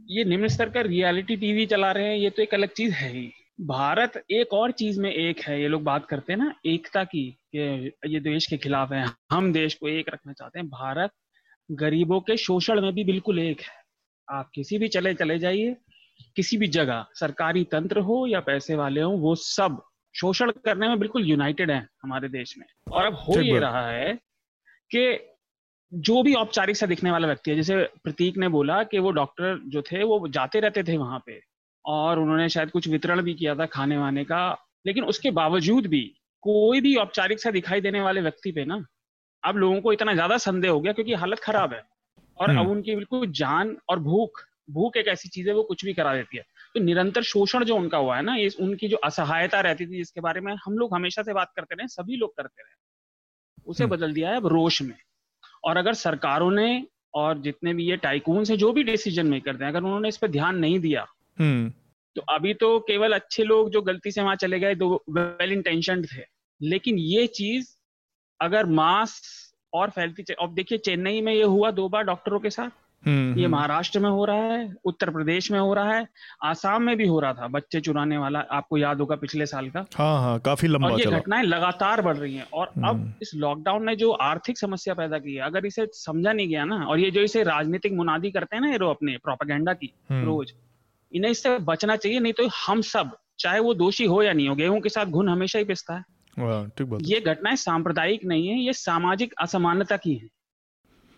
ये निम्न स्तर का रियलिटी टीवी चला रहे हैं ये तो एक अलग चीज़ है ही। भारत एक और चीज़ में एक है ये लोग बात करते हैं ना एकता की कि ये देश के खिलाफ है हम देश को एक रखना चाहते हैं। भारत गरीबों के शोषण में भी बिल्कुल एक है। आप किसी भी चले चले जाइए किसी भी जगह सरकारी तंत्र हो या पैसे वाले हो वो सब शोषण करने में बिल्कुल यूनाइटेड है हमारे देश में। और अब हो ये रहा है कि जो भी औपचारिक सा दिखने वाला व्यक्ति है जैसे प्रतीक ने बोला कि वो डॉक्टर जो थे वो जाते रहते थे वहाँ पे और उन्होंने शायद कुछ वितरण भी किया था खाने वाने का लेकिन उसके बावजूद भी कोई भी औपचारिक सा दिखाई देने वाले व्यक्ति पे ना अब लोगों को इतना ज़्यादा संदेह हो गया क्योंकि हालत खराब है। और अब हम्म। उनकी बिल्कुल जान और भूख भूख एक ऐसी चीज़ है वो कुछ भी करा देती है तो निरंतर शोषण जो उनका हुआ है ना ये उनकी जो असहायता रहती थी जिसके बारे में हम लोग हमेशा से बात करते रहे सभी लोग करते रहे उसे हम्म। बदल दिया है अब रोष में और अगर सरकारों ने और जितने भी ये टाइकून से जो भी डिसीज़न मेकर थे अगर उन्होंने इस पर ध्यान नहीं दिया हम्म तो अभी तो केवल अच्छे लोग जो गलती से वहाँ चले गए दो वेल इंटेंशन थे लेकिन ये चीज़ अगर मास और फैलती अब देखिए चेन्नई में ये हुआ दो बार डॉक्टरों के साथ हम्म ये हम्म। महाराष्ट्र में हो रहा है उत्तर प्रदेश में हो रहा है आसाम में भी हो रहा था बच्चे चुराने वाला आपको याद होगा पिछले साल का हाँ हाँ काफ़ी लंबा और ये घटनाएँ लगातार बढ़ रही हैं और अब हम्म। इस लॉकडाउन ने जो आर्थिक समस्या पैदा की है अगर इसे समझा नहीं गया ना और ये जो इसे राजनीतिक मुनादी करते हैं ना ये अपने प्रोपागेंडा की। रोज इन्हें इससे बचना चाहिए नहीं तो हम सब चाहे वो दोषी हो या नहीं हो गेहूँ के साथ घुन हमेशा ही पिसता है ये घटनाएँ सांप्रदायिक नहीं है ये सामाजिक असमानता की है।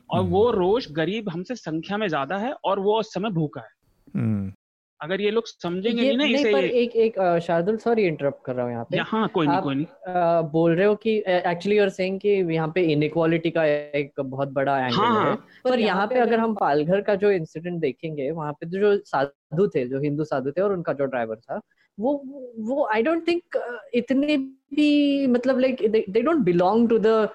और हम्म। वो रोज गरीब हमसे संख्या में ज़्यादा है और वो उस समय भूखा है। हम्म। अगर ये लोग समझेंगे ये नहीं नहीं इसे पर एक एक शार्दुल सॉरी इंटरप्ट कर रहा हूँ यहाँ पे। यहाँ कोई नहीं कोई नहीं। अ, बोल रहे हो कि एक्चुअली यूर सेइंग कि यहाँ पे इनइक्वालिटी का एक बहुत बड़ा एंगल हाँ, है। हाँ। पर यहाँ पे अगर हम पालघर का जो इंसिडेंट देखेंगे वहाँ पे जो साधु थे जो हिंदू साधु थे और उनका जो ड्राइवर था वो वो आई डोंट थिंक इतने भी मतलब like they don't belong to the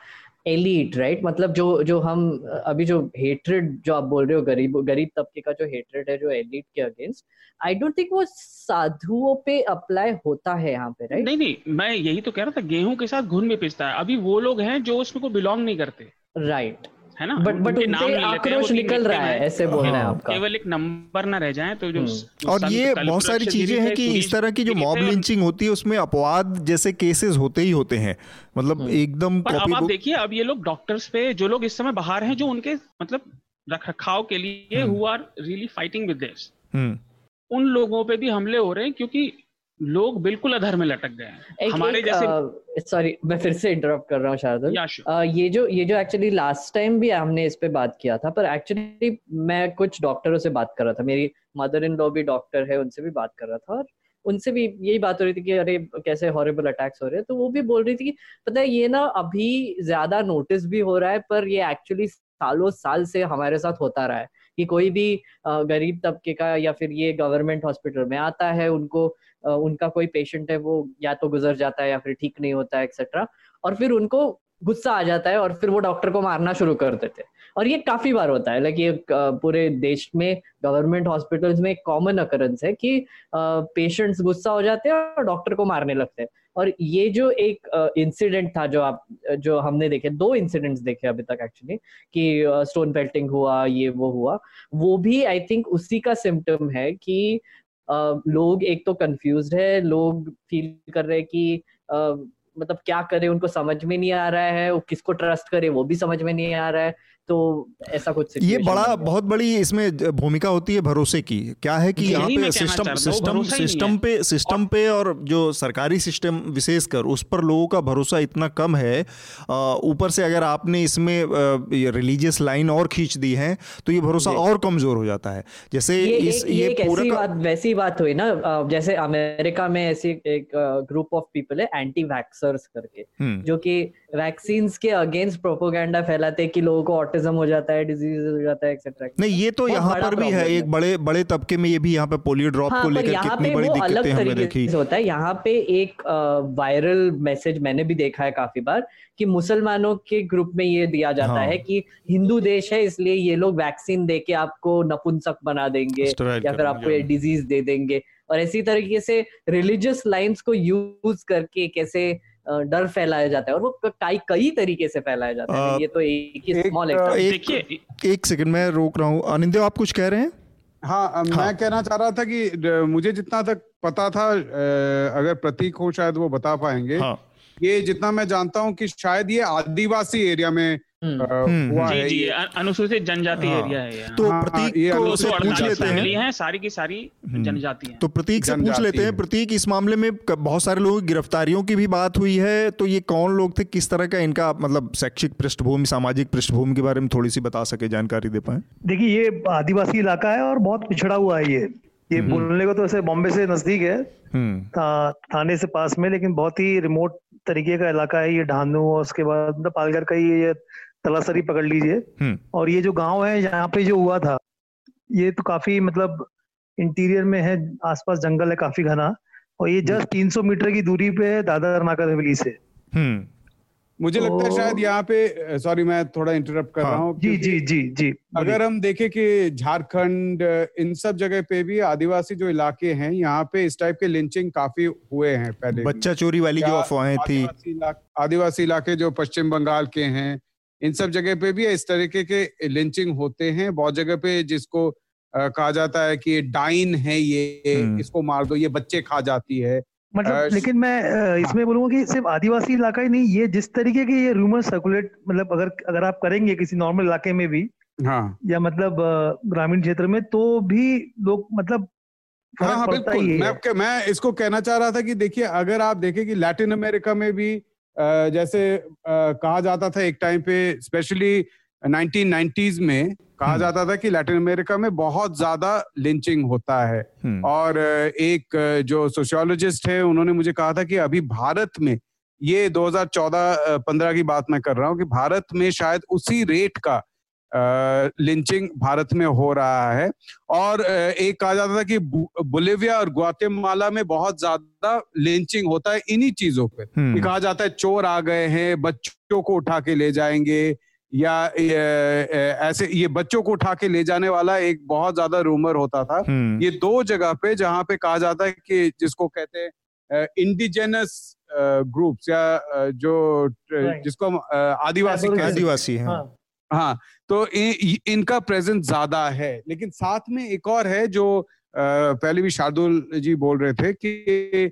elite right मतलब जो जो हम अभी जो हेट्रेड जो आप बोल रहे हो गरीब गरीब तबके का जो हेट्रेड है जो एलिट के अगेंस्ट आई डोंट थिंक वो साधुओं पे अप्लाई होता है यहाँ पे राइट नहीं नहीं मैं यही तो कह रहा था गेहूँ के साथ घुन में पिसता है। अभी वो लोग हैं जो उसमें को बिलोंग नहीं करते। Right right. है ना बट बट उनपे आक्रोश निकल रहा है ऐसे बोलना है हाँ। आपका केवल एक नंबर ना रह जाए तो जो हम्म। और ये बहुत सारी चीज़ें हैं कि इस तरह की जो मॉब लिंचिंग होती है उसमें अपवाद जैसे केसेस होते ही होते हैं मतलब हम्म। एकदम अब आप देखिए अब ये लोग डॉक्टर्स पे जो लोग इस समय बाहर हैं जो उनके मतलब रख रखाव के लिए who are really fighting with this उन लोगों पे भी हमले हो रहे हैं क्योंकि लोग बिल्कुल अधर में लटक गए हैं। हमारे जैसे सॉरी मैं फिर से इंटरप्ट कर रहा हूँ शारदुल ये जो ये जो एक्चुअली लास्ट टाइम भी हमने इस पे बात किया था पर एक्चुअली मैं कुछ डॉक्टरों से बात कर रहा था। मेरी मदर इन लॉ भी डॉक्टर है उनसे भी बात कर रहा था और उनसे भी यही बात हो रही थी कि अरे कैसे हॉरेबल अटैक्स हो रहे हैं। तो वो भी बोल रही थी कि पता है ये ना अभी ज़्यादा नोटिस भी हो रहा है पर ये एक्चुअली सालों साल से हमारे साथ होता रहा है। कि कोई भी गरीब तबके का या फिर ये गवर्नमेंट हॉस्पिटल में आता है उनको उनका कोई पेशेंट है, वो या तो गुजर जाता है या फिर ठीक नहीं होता है एक्सेट्रा और फिर उनको गुस्सा आ जाता है और फिर वो डॉक्टर को मारना शुरू कर देते हैं। और ये काफ़ी बार होता है लाइक ये पूरे देश में गवर्नमेंट हॉस्पिटल्स में एक कॉमन अकरेंस है कि पेशेंट्स गुस्सा हो जाते हैं और डॉक्टर को मारने लगते हैं। और ये जो एक इंसिडेंट था जो आप, जो हमने देखे, दो इंसिडेंट्स देखे अभी तक एक्चुअली कि स्टोन पेल्टिंग हुआ, ये वो हुआ, वो भी आई थिंक उसी का सिम्टम है कि लोग एक तो कंफ्यूज है, लोग फील कर रहे हैं कि मतलब क्या करे, उनको समझ में नहीं आ रहा है, वो किसको ट्रस्ट करे, वो भी समझ में नहीं आ रहा है। तो ऐसा कुछ ये बड़ा बहुत बड़ी इसमें भूमिका होती है भरोसे की। क्या है कि यहाँ पे सिस्टम सिस्टम सिस्टम पे सिस्टम पे और जो सरकारी सिस्टम विशेषकर उस पर लोगों का भरोसा इतना कम है ऊपर से अगर आपने इसमें रिलीजियस लाइन और खींच दी है तो ये भरोसा और कमज़ोर हो जाता है। जैसे ये, इस ये, ये पूरा बात वैसी बात हुई ना जैसे अमेरिका में ऐसी एक ग्रुप ऑफ़ पीपल है एंटी वैक्सर्स करके हम्म। जो कि वैक्सीन के अगेंस्ट प्रोपोगेंडा फैलाते कि लोगों को ऑटिज्म हो जाता है डिज़ीज़ हो जाता है एक्सेट्रा नहीं ये तो यहाँ पर भी है एक बड़े बड़े तबके में ये भी यहाँ पे पोलियो ड्रॉप हाँ, को लेकर कितनी बड़ी दिक्कतें हमने देखी। होता है। यहाँ पे एक वायरल मैसेज मैंने भी देखा है काफ़ी बार कि मुसलमानों के ग्रुप में ये दिया जाता हाँ. है कि हिंदू देश है इसलिए ये लोग वैक्सीन दे के आपको नपुंसक बना देंगे या फिर आपको ये डिज़ीज़ दे देंगे। और इसी तरीके से रिलीजियस लाइंस को यूज़ करके कैसे डर फैलाया जाता है और वो कई कई तरीके से फैलाया जाता है। ये तो एक ही स्मॉल देखिए एक सेकंड मैं रोक रहा हूँ। अनिंदे आप कुछ कह रहे हैं? हाँ, हाँ। मैं कहना चाह रहा था कि मुझे जितना तक पता था अगर प्रतीक हो शायद वो बता पाएँगे। हाँ. ये जितना मैं जानता हूँ कि शायद ये आदिवासी एरिया में हम्म। हम्म। है जी अनुसूचित जनजाति हाँ। एरिया है तो प्रतीक को से पूछ लेते हैं। सारी की सारी हम्म। जनजाति तो प्रतीक से पूछ लेते हैं। प्रतीक इस मामले में बहुत सारे लोगों की गिरफ्तारियों की भी बात हुई है। तो ये कौन लोग थे? किस तरह का इनका मतलब शैक्षिक पृष्ठभूमि सामाजिक पृष्ठभूमि के बारे में थोड़ी सी बता सके जानकारी दे पाए? देखिए ये आदिवासी इलाका है और बहुत पिछड़ा हुआ है ये। ये बोलने को तो ऐसे बॉम्बे से नज़दीक है। था, थाने से पास में लेकिन बहुत ही रिमोट तरीके का इलाका है ये ढानू और उसके बाद मतलब पालघर का ही ये तलासरी पकड़ लीजिए। हम्म। और ये जो गाँव है यहाँ पे जो हुआ था ये तो काफ़ी मतलब इंटीरियर में है आसपास जंगल है काफ़ी घना और ये जस्ट 300 मीटर की दूरी पे है दादर नाकर हवेली से। हम्म। मुझे तो, लगता है शायद यहाँ पे सॉरी मैं थोड़ा इंटरप्ट कर हाँ, रहा हूँ जी जी जी जी। अगर हम देखें कि झारखंड इन सब जगह पे भी आदिवासी जो इलाके हैं यहाँ पे इस टाइप के लिंचिंग काफ़ी हुए हैं पहले बच्चा चोरी वाली जो अफवाहें थी। आदिवासी इलाके जो पश्चिम बंगाल के हैं इन सब जगह पे भी इस तरीके के लिंचिंग होते हैं। बहुत जगह पे जिसको कहा जाता है कि डाइन है ये हम्म। इसको मार दो ये बच्चे खा जाती है। मतलब आ, लेकिन मैं इसमें बोलूँगा कि सिर्फ़ आदिवासी इलाका ही नहीं ये जिस तरीके के ये रूमर सर्कुलेट मतलब अगर अगर आप करेंगे किसी नॉर्मल इलाके में भी हाँ। या मतलब ग्रामीण क्षेत्र में तो भी लोग मतलब हाँ हाँ बिल्कुल। मैं मैं इसको कहना चाह रहा था कि देखिए अगर आप देखें कि लैटिन अमेरिका में भी जैसे कहा जाता था एक टाइम पे स्पेशली 1990s में कहा हम्म। जाता था कि लैटिन अमेरिका में बहुत ज़्यादा लिंचिंग होता है हम्म। और एक जो सोशियोलॉजिस्ट है उन्होंने मुझे कहा था कि अभी भारत में ये 2014-15 की बात मैं कर रहा हूँ कि भारत में शायद उसी रेट का लिंचिंग भारत में हो रहा है। और एक कहा जाता था कि बोलिविया और ग्वाटेमाला में बहुत ज़्यादा लिंचिंग होता है इन्हीं चीज़ों पे। हम्म। कहा जाता है चोर आ गए हैं बच्चों को उठा के ले जाएँगे या ऐसे ये बच्चों को उठा के ले जाने वाला एक बहुत ज़्यादा रूमर होता था। हम्म। ये दो जगह पे जहाँ पे कहा जाता है कि जिसको कहते हैं इंडिजेनस ग्रुप्स या जो जिसको हम आदिवासी आदिवासी है। हाँ, हाँ तो इ, इनका प्रेजेंस ज़्यादा है। लेकिन साथ में एक और है जो पहले भी शार्दुल जी बोल रहे थे कि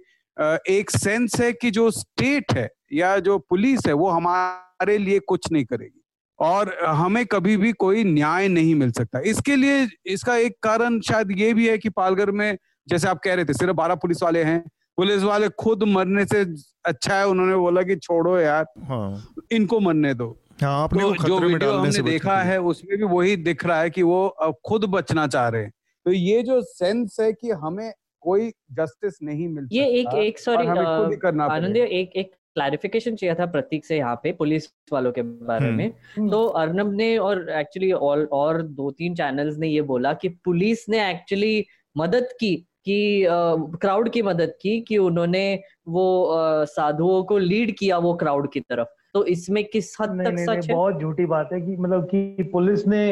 एक सेंस है कि जो स्टेट है या जो पुलिस है वो हमारे लिए कुछ नहीं करेगी। और हमें कभी भी कोई न्याय नहीं मिल सकता। इसके लिए इसका एक कारण शायद ये भी है कि पालघर में जैसे आप कह रहे थे सिर्फ़ बारह पुलिस वाले हैं पुलिस वाले खुद मरने से अच्छा है उन्होंने बोला कि छोड़ो यार हाँ। इनको मरने दो। हाँ, आपने तो जो वीडियो हमने देखा है उसमें भी वही दिख रहा है कि वो खुद बचना चाह रहे हैं। तो ये जो सेंस है कि हमें कोई जस्टिस नहीं मिलता ये एक एक सॉरी आनंद एक एक क्लैरिफिकेशन चाहिए था प्रतीक से यहाँ पे पुलिस वालों के बारे हम्म। में। हम्म। तो अर्नब ने और एक्चुअली और और दो तीन चैनल्स ने ये बोला कि पुलिस ने एक्चुअली मदद की कि क्राउड की मदद की कि उन्होंने वो साधुओं को लीड किया वो क्राउड की तरफ़। तो इसमें किस हद तक सच है बहुत झूठी बात है कि मतलब कि पुलिस ने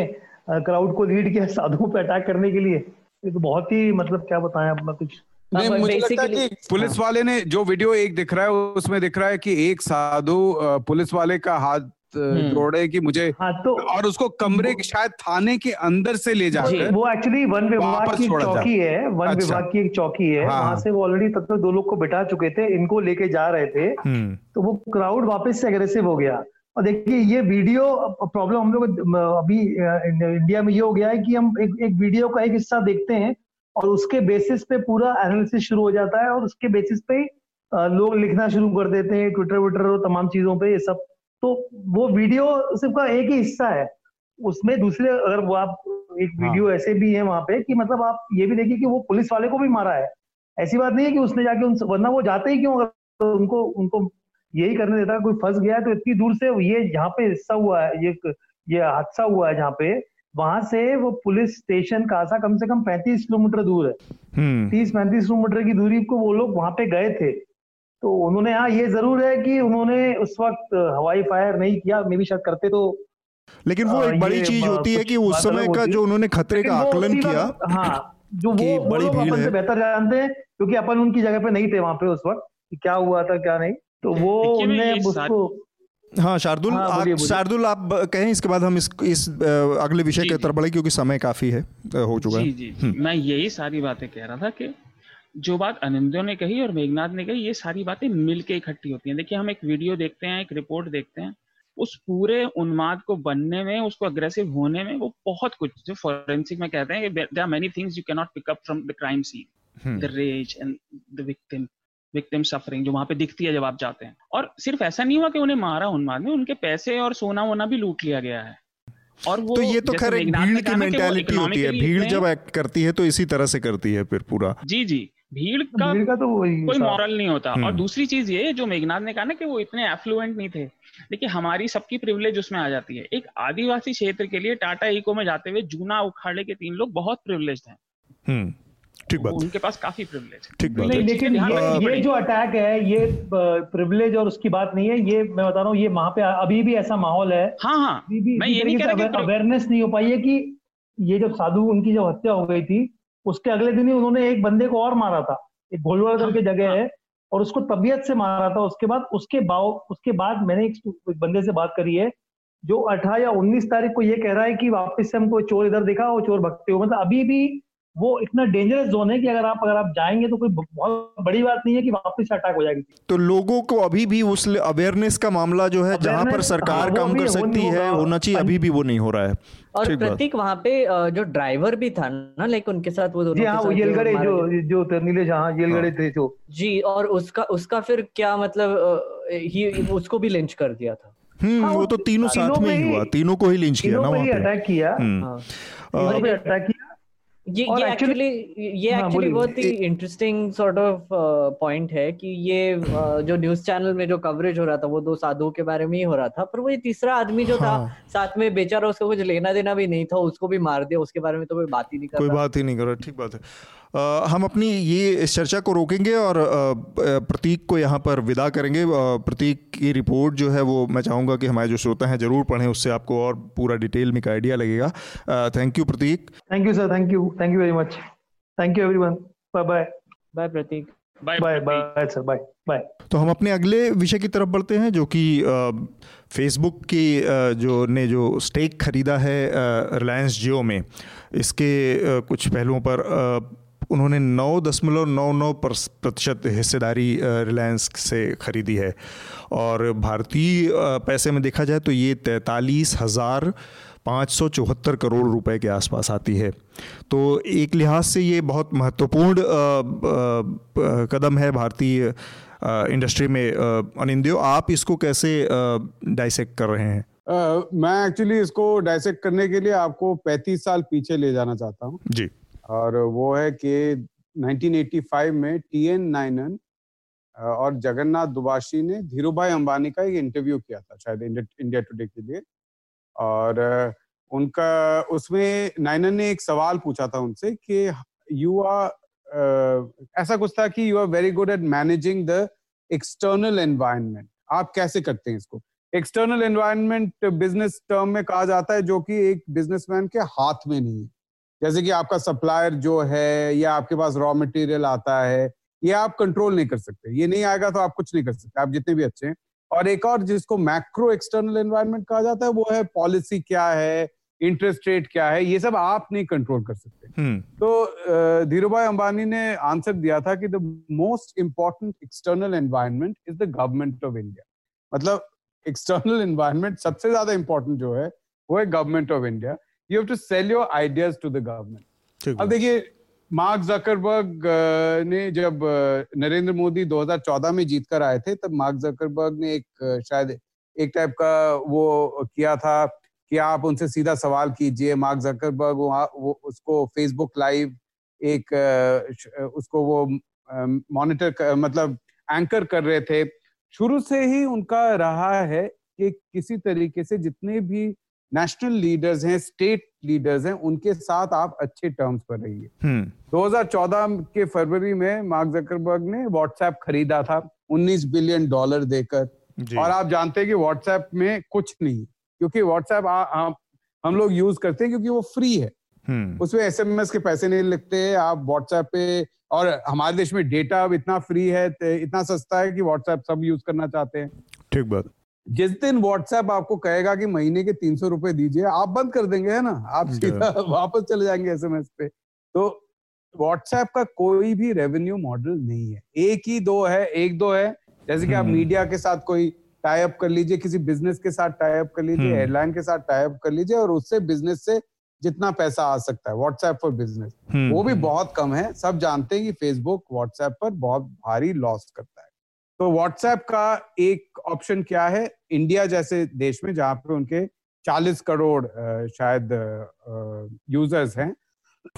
क्राउड को लीड किया साधुओं पे अटैक करने के लिए ये तो बहुत ही मतलब क्या बताएँ अपना कुछ नहीं हाँ, मुझे लगता है कि पुलिस हाँ। वाले ने जो वीडियो एक दिख रहा है उसमें दिख रहा है कि एक साधु पुलिस वाले का हाथ। जोड़े कि मुझे हाँ तो और उसको कमरे के शायद थाने के अंदर से ले जाकर वो एक्चुअली वन विभाग की चौकी है वन अच्छा। विभाग की एक चौकी है हाँ। वहाँ से वो ऑलरेडी तब तक दो लोग को बिठा चुके थे इनको लेके जा रहे थे हम्म। तो वो क्राउड वापस से अग्रेसिव हो गया और देखिए ये वीडियो प्रॉब्लम हम लोग अभी इंडिया में ये हो गया है कि हम एक, एक वीडियो का एक हिस्सा देखते हैं और उसके बेसिस पे पूरा एनालिसिस शुरू हो जाता है और उसके बेसिस पे लोग लिखना शुरू कर देते हैं ट्विटर विटर और तमाम चीज़ों पे ये सब तो वो वीडियो सिर्फ़ का एक ही हिस्सा है उसमें दूसरे अगर वो आप एक वीडियो हाँ। ऐसे भी है वहाँ पे कि मतलब आप ये भी देखिए कि वो पुलिस वाले को भी मारा है ऐसी बात नहीं है कि उसने जाके उन वरना वो जाते ही क्यों अगर तो उनको उनको यही करने देता कोई फंस गया तो इतनी दूर से ये जहाँ पे हिस्सा हुआ है ये ये हादसा हुआ है जहाँ पे वहाँ से वो पुलिस स्टेशन कासा कम से कम पैंतीस किलोमीटर दूर है हम्म। तीस पैंतीस किलोमीटर की दूरी को वो लोग वहाँ पे गए थे तो उन्होंने हाँ ये ज़रूर है कि उन्होंने उस वक्त हवाई फायर नहीं किया मे भी शायद करते तो लेकिन वो एक बड़ी चीज़ होती है कि उस समय का जो उन्होंने खतरे का आकलन किया हाँ जो वो बड़ी भीड़ अपन से बेहतर जानते हैं क्योंकि अपन उनकी जगह पे नहीं थे वहाँ पे उस वक्त कि क्या हुआ था क्या नहीं। तो वो उनने उसको हाँ शार्दुल हाँ, आप शार्दुल आप कहें इसके बाद हम इस इस अगले विषय की तरफ़ बढ़े क्योंकि समय काफ़ी है हो चुका है। जी, जी, हम्म। मैं यही सारी बातें कह रहा था कि जो बात अनिंदो ने कही और मेघनाथ ने कही ये सारी बातें मिलके इकट्ठी होती हैं। देखिए हम एक वीडियो देखते हैं एक रिपोर्ट देखते हैं। उस पूरे उन्माद को बनने में उसको अग्रेसिव होने में वो बहुत कुछ जो फॉरेंसिक में कहते हैं there are many things you can not pick up from the crime scene the rage and the victim victim suffering जो वहाँ पे दिखती है जब आप जाते हैं। और सिर्फ़ ऐसा नहीं हुआ कि उन्हें मारा उन्माद में उनके पैसे और सोना वोना भी लूट लिया गया है। और वो तो ये तो खैर भीड़ की मेंटालिटी होती है। भीड़ जब एक्ट करती है तो इसी तरह से करती है फिर पूरा। जी जी। भीड़ का भीड़ का तो कोई मॉरल नहीं होता। और हम्म। दूसरी चीज़ ये जो मेघनाथ ने कहा ना कि वो इतने एफ्लुएंट नहीं थे। देखिए हमारी सबकी प्रिविलेज उसमें आ जाती है। एक आदिवासी क्षेत्र के लिए टाटा इको में जाते हुए जूना उखाड़े के तीन लोग बहुत प्रिविलेज हैं। हम्म, ठीक बात। उनके पास काफ़ी प्रिविलेज ठीक बात नहीं, लेकिन ये, ये जो अटैक है ये प्रिविलेज और उसकी बात नहीं है। ये मैं बता रहा हूँ ये वहाँ पे अभी भी ऐसा माहौल है। हाँ हाँ। मैं ये नहीं कह रहा अवेयरनेस नहीं हो पाई है कि ये जब साधु उनकी जब हत्या हो गई थी उसके अगले दिन ही उन्होंने एक बंदे को और मारा था एक घोलवाड़ करके जगह हाँ। और उसको तबीयत से मारा था उसके बाद, उसके बाव, उसके बाद मैंने एक बंदे से बात करी है, जो अठारह या उन्नीस तारीख को ये कह रहा है कि वापस से हमको चोर इधर देखा और चोर भगते हो मतलब अभी भी वो इतना डेंजरस जोन है कि अगर आप अगर आप जाएँगे तो कोई बहुत बड़ी बात नहीं है कि वापस अटैक हो जाएगी। तो लोगों को अभी भी उस अवेयरनेस का मामला जो है जहाँ पर सरकार काम कर सकती है होना चाहिए अभी भी वो नहीं हो रहा है। और प्रतीक वहाँ पे जो ड्राइवर भी था ना लाइक उनके साथ वो दोनों हाँ, वो येलगड़े जो जो नीले जहाँ येलगड़े थे जो। जी और उसका उसका फिर क्या मतलब ही उसको भी लिंच कर दिया था। हम्म हाँ, वो तो तीनों साथ में ही हुआ तीनों को ही लिंच किया ना वहाँ पे। अटैक किया। अटैक हम्म। किया। ये ये एक्चुअली ये एक्चुअली हाँ, बहुत ही इंटरेस्टिंग सॉर्ट ऑफ़ पॉइंट है कि ये uh, जो न्यूज़ चैनल में जो कवरेज हो रहा था वो दो साधुओं के बारे में ही हो रहा था पर वो ये तीसरा आदमी जो हाँ. था साथ में बेचारा उसका कुछ लेना देना भी नहीं था उसको भी मार दिया उसके बारे में तो कोई बात ही नहीं कर कोई बात ही नहीं कर रहा ठीक बात है। हम अपनी ये इस चर्चा को रोकेंगे और प्रतीक को यहाँ पर विदा करेंगे। प्रतीक की रिपोर्ट जो है वो मैं चाहूँगा कि हमारे जो श्रोता हैं ज़रूर पढ़ें उससे आपको और पूरा डिटेल में एक आइडिया लगेगा। Thank you Pratik. Thank you sir thank you thank you very much thank you everyone bye bye bye Pratik bye bye bye sir bye bye तो हम अपने अगले विषय की तरफ़ बढ़ते हैं जो कि फेसबुक की जो ने जो स्टेक खरीदा है रिलायंस जियो में। इसके कुछ पहलुओं पर उन्होंने नौ दशमलव नौ नौ प्रतिशत हिस्सेदारी रिलायंस से खरीदी है। और भारतीय पैसे में देखा जाए तो ये तैंतालीस हज़ार पाँच सौ चौहत्तर करोड़ रुपए के आसपास आती है। तो एक लिहाज से ये बहुत महत्वपूर्ण कदम है भारतीय इंडस्ट्री में। अनिंदियो आप इसको कैसे डाइसेक्ट कर रहे हैं? uh, मैं एक्चुअली इसको डाइसेक्ट करने के लिए आपको 35 साल पीछे ले जाना चाहता हूँ। जी। और वो है कि 1985 में टी एन नाइनन और जगन्नाथ दुबाशी ने धीरू भाई अंबानी का एक इंटरव्यू किया था शायद इंडिया टुडे के लिए। और उनका, उसमें नाइनन ने एक सवाल पूछा था उनसे कि यू आर ऐसा कुछ था कि you are very good at managing the external environment आप कैसे करते हैं इसको? एक्सटर्नल एनवायरनमेंट बिज़नेस टर्म में कहा जाता है जो कि एक बिजनेसमैन के हाथ में नहीं है। जैसे कि आपका सप्लायर जो है या आपके पास रॉ मटेरियल आता है ये आप कंट्रोल नहीं कर सकते। ये नहीं आएगा तो आप कुछ नहीं कर सकते। आप जितने भी अच्छे हैं। और एक और जिसको मैक्रो एक्सटर्नल एनवायरनमेंट कहा जाता है वो है पॉलिसी क्या है इंटरेस्ट रेट क्या है ये सब आप नहीं कंट्रोल कर सकते। हम्म। तो धीरू भाई अंबानी ने आंसर दिया था कि the most important external environment is the government of India मतलब एक्सटर्नल एनवायरनमेंट सबसे ज़्यादा इंपॉर्टेंट जो है वो है government of India you have to sell your ideas to the government अब देखिए मार्क जकरबर्ग ने जब नरेंद्र मोदी 2014 में जीत कर आए थे तब मार्क जकरबर्ग ने एक शायद एक टाइप का वो किया था कि आप उनसे सीधा सवाल कीजिए। मार्क जकरबर्ग वो उसको फेसबुक लाइव एक उसको वो मॉनिटर मतलब एंकर कर रहे थे। शुरू से ही उनका रहा है कि किसी तरीके से जितने भी नेशनल लीडर्स हैं स्टेट लीडर्स हैं उनके साथ आप अच्छे टर्म्स पर रहिए। 2014 हम्म। के फरवरी में मार्क जकरबर्ग ने व्हाट्सएप खरीदा था 19 बिलियन डॉलर देकर। और आप जानते हैं कि व्हाट्सएप में कुछ नहीं क्योंकि व्हाट्सएप हम लोग यूज़ करते हैं क्योंकि वो फ्री है। हम्म। उसमें एसएमएस के पैसे नहीं लगते आप व्हाट्सएप पे और हमारे देश में डेटा अब इतना फ्री है इतना सस्ता है कि व्हाट्सएप सब यूज़ करना चाहते हैं। ठीक बात। जिस दिन व्हाट्सएप आपको कहेगा कि महीने के तीन सौ रुपए दीजिए आप बंद कर देंगे है ना? आप सीधा वापस चले जाएँगे एसएमएस पे। तो व्हाट्सएप का कोई भी रेवेन्यू मॉडल नहीं है। एक ही दो है एक दो है। जैसे कि आप मीडिया हम्म। के साथ कोई टाई अप कर लीजिए किसी बिज़नेस के साथ टाई अप कर लीजिए एयरलाइन हम्म। के साथ टाई अप कर लीजिए और उससे बिज़नेस से जितना पैसा आ सकता है व्हाट्सएप फॉर बिज़नेस वो भी हम्म। बहुत कम है। सब जानते हैं कि फेसबुक व्हाट्सएप पर बहुत भारी लॉस करता है। तो व्हाट्सएप का एक ऑप्शन क्या है? इंडिया जैसे देश में जहाँ पे उनके 40 करोड़ शायद यूज़र्स हैं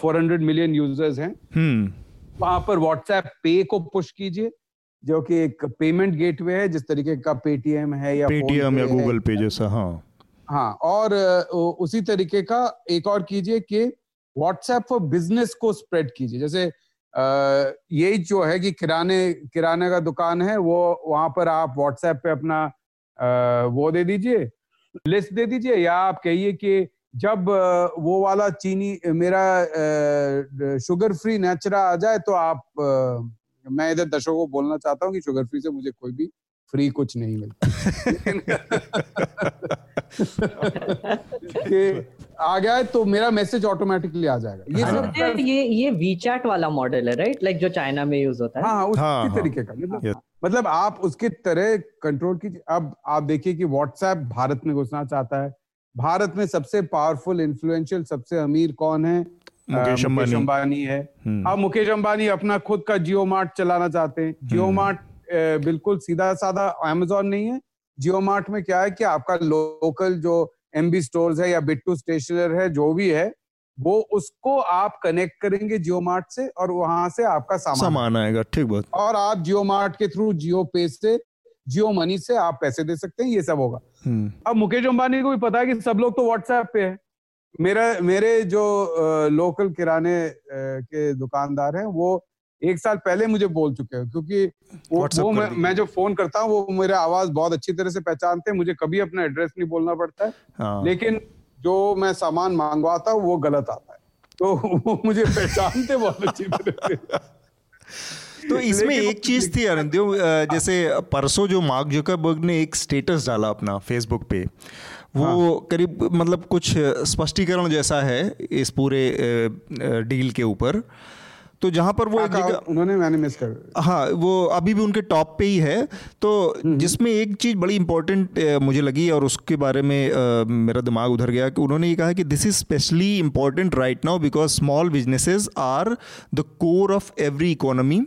400 मिलियन यूज़र्स हैं। हम्म। वहाँ पर व्हाट्सएप पे को पुश कीजिए जो कि एक पेमेंट गेटवे है जिस तरीके का पेटीएम है या पेटीएम या गूगल पे जैसा हाँ। हाँ और उसी तरीके का एक और कीजिए कि व्हाट्सएप फॉर बिज़नेस को स्प्रेड कीजिए। जैसे यही जो है कि किराने किराने का दुकान है, वो वहाँ पर आप व्हाट्सएप पे अपना वो दे दीजिए लिस्ट दे दीजिए, या आप कहिए कि जब वो वाला चीनी, मेरा शुगर फ्री नेचुरा आ जाए तो आप मैं इधर दर्शकों को बोलना चाहता हूँ कि शुगर फ्री से मुझे कोई भी फ्री कुछ नहीं मिलता। आ गया है तो मेरा मैसेज ऑटोमेटिकली आ जाएगा। ये सब ये ये वीचैट वाला मॉडल है राइट लाइक जो चाइना में यूज़ होता है। हाँ उसी हाँ, हाँ, तरीके का? मतलब मतलब आप उसके तरह कंट्रोल कीजिए। अब आप देखिए कि व्हाट्सएप भारत में घुसना चाहता है। भारत में सबसे पावरफुल इन्फ्लुएंशियल सबसे अमीर कौन है? मुकेश अंबानी। है। हम्म। अब मुकेश अंबानी अपना खुद का जियो मार्ट चलाना चाहते हैं। जियो हम्म। मार्ट बिल्कुल सीधा साधा अमेजोन नहीं है। जियो मार्ट में क्या है कि आपका लोकल जो एमबी स्टोर्स है या बिट्टू स्टेशनर है जो भी है वो उसको आप कनेक्ट करेंगे जियो मार्ट से और वहाँ से आपका सामान सामान आएगा ठीक बात। और आप जियो मार्ट के थ्रू जियो पे से जियो मनी से आप पैसे दे सकते हैं ये सब होगा। हम्म। अब मुकेश अंबानी को भी पता है कि सब लोग तो व्हाट्सएप पे है। मेरा मेरे जो लोकल किराने के दुकानदार हैं वो एक साल पहले मुझे बोल चुके हैं क्योंकि वो, वो मैं, मैं जो फ़ोन करता हूँ वो मेरे आवाज़ बहुत अच्छी तरह से पहचानते हैं मुझे कभी अपना एड्रेस नहीं बोलना पड़ता है। हाँ। लेकिन जो मैं सामान मांगवाता हूँ वो गलत आता है। तो वो मुझे पहचानते बहुत अच्छी तरह से। तो इसमें एक चीज़ थी अरंदियो जैसे परसों जो मार्क जुकरबर्ग ने एक स्टेटस डाला अपना फेसबुक पे वो हाँ। करीब मतलब कुछ स्पष्टीकरण जैसा है इस पूरे डील के ऊपर। तो जहाँ पर वो एक जगह उन्होंने मैंने मिस कर हाँ वो अभी भी उनके टॉप पे ही है तो हम्म। जिसमें एक चीज़ बड़ी इंपॉर्टेंट मुझे लगी और उसके बारे में आ, मेरा दिमाग उधर गया कि उन्होंने ये कहा कि this is specially important right now because small businesses are the core of every economy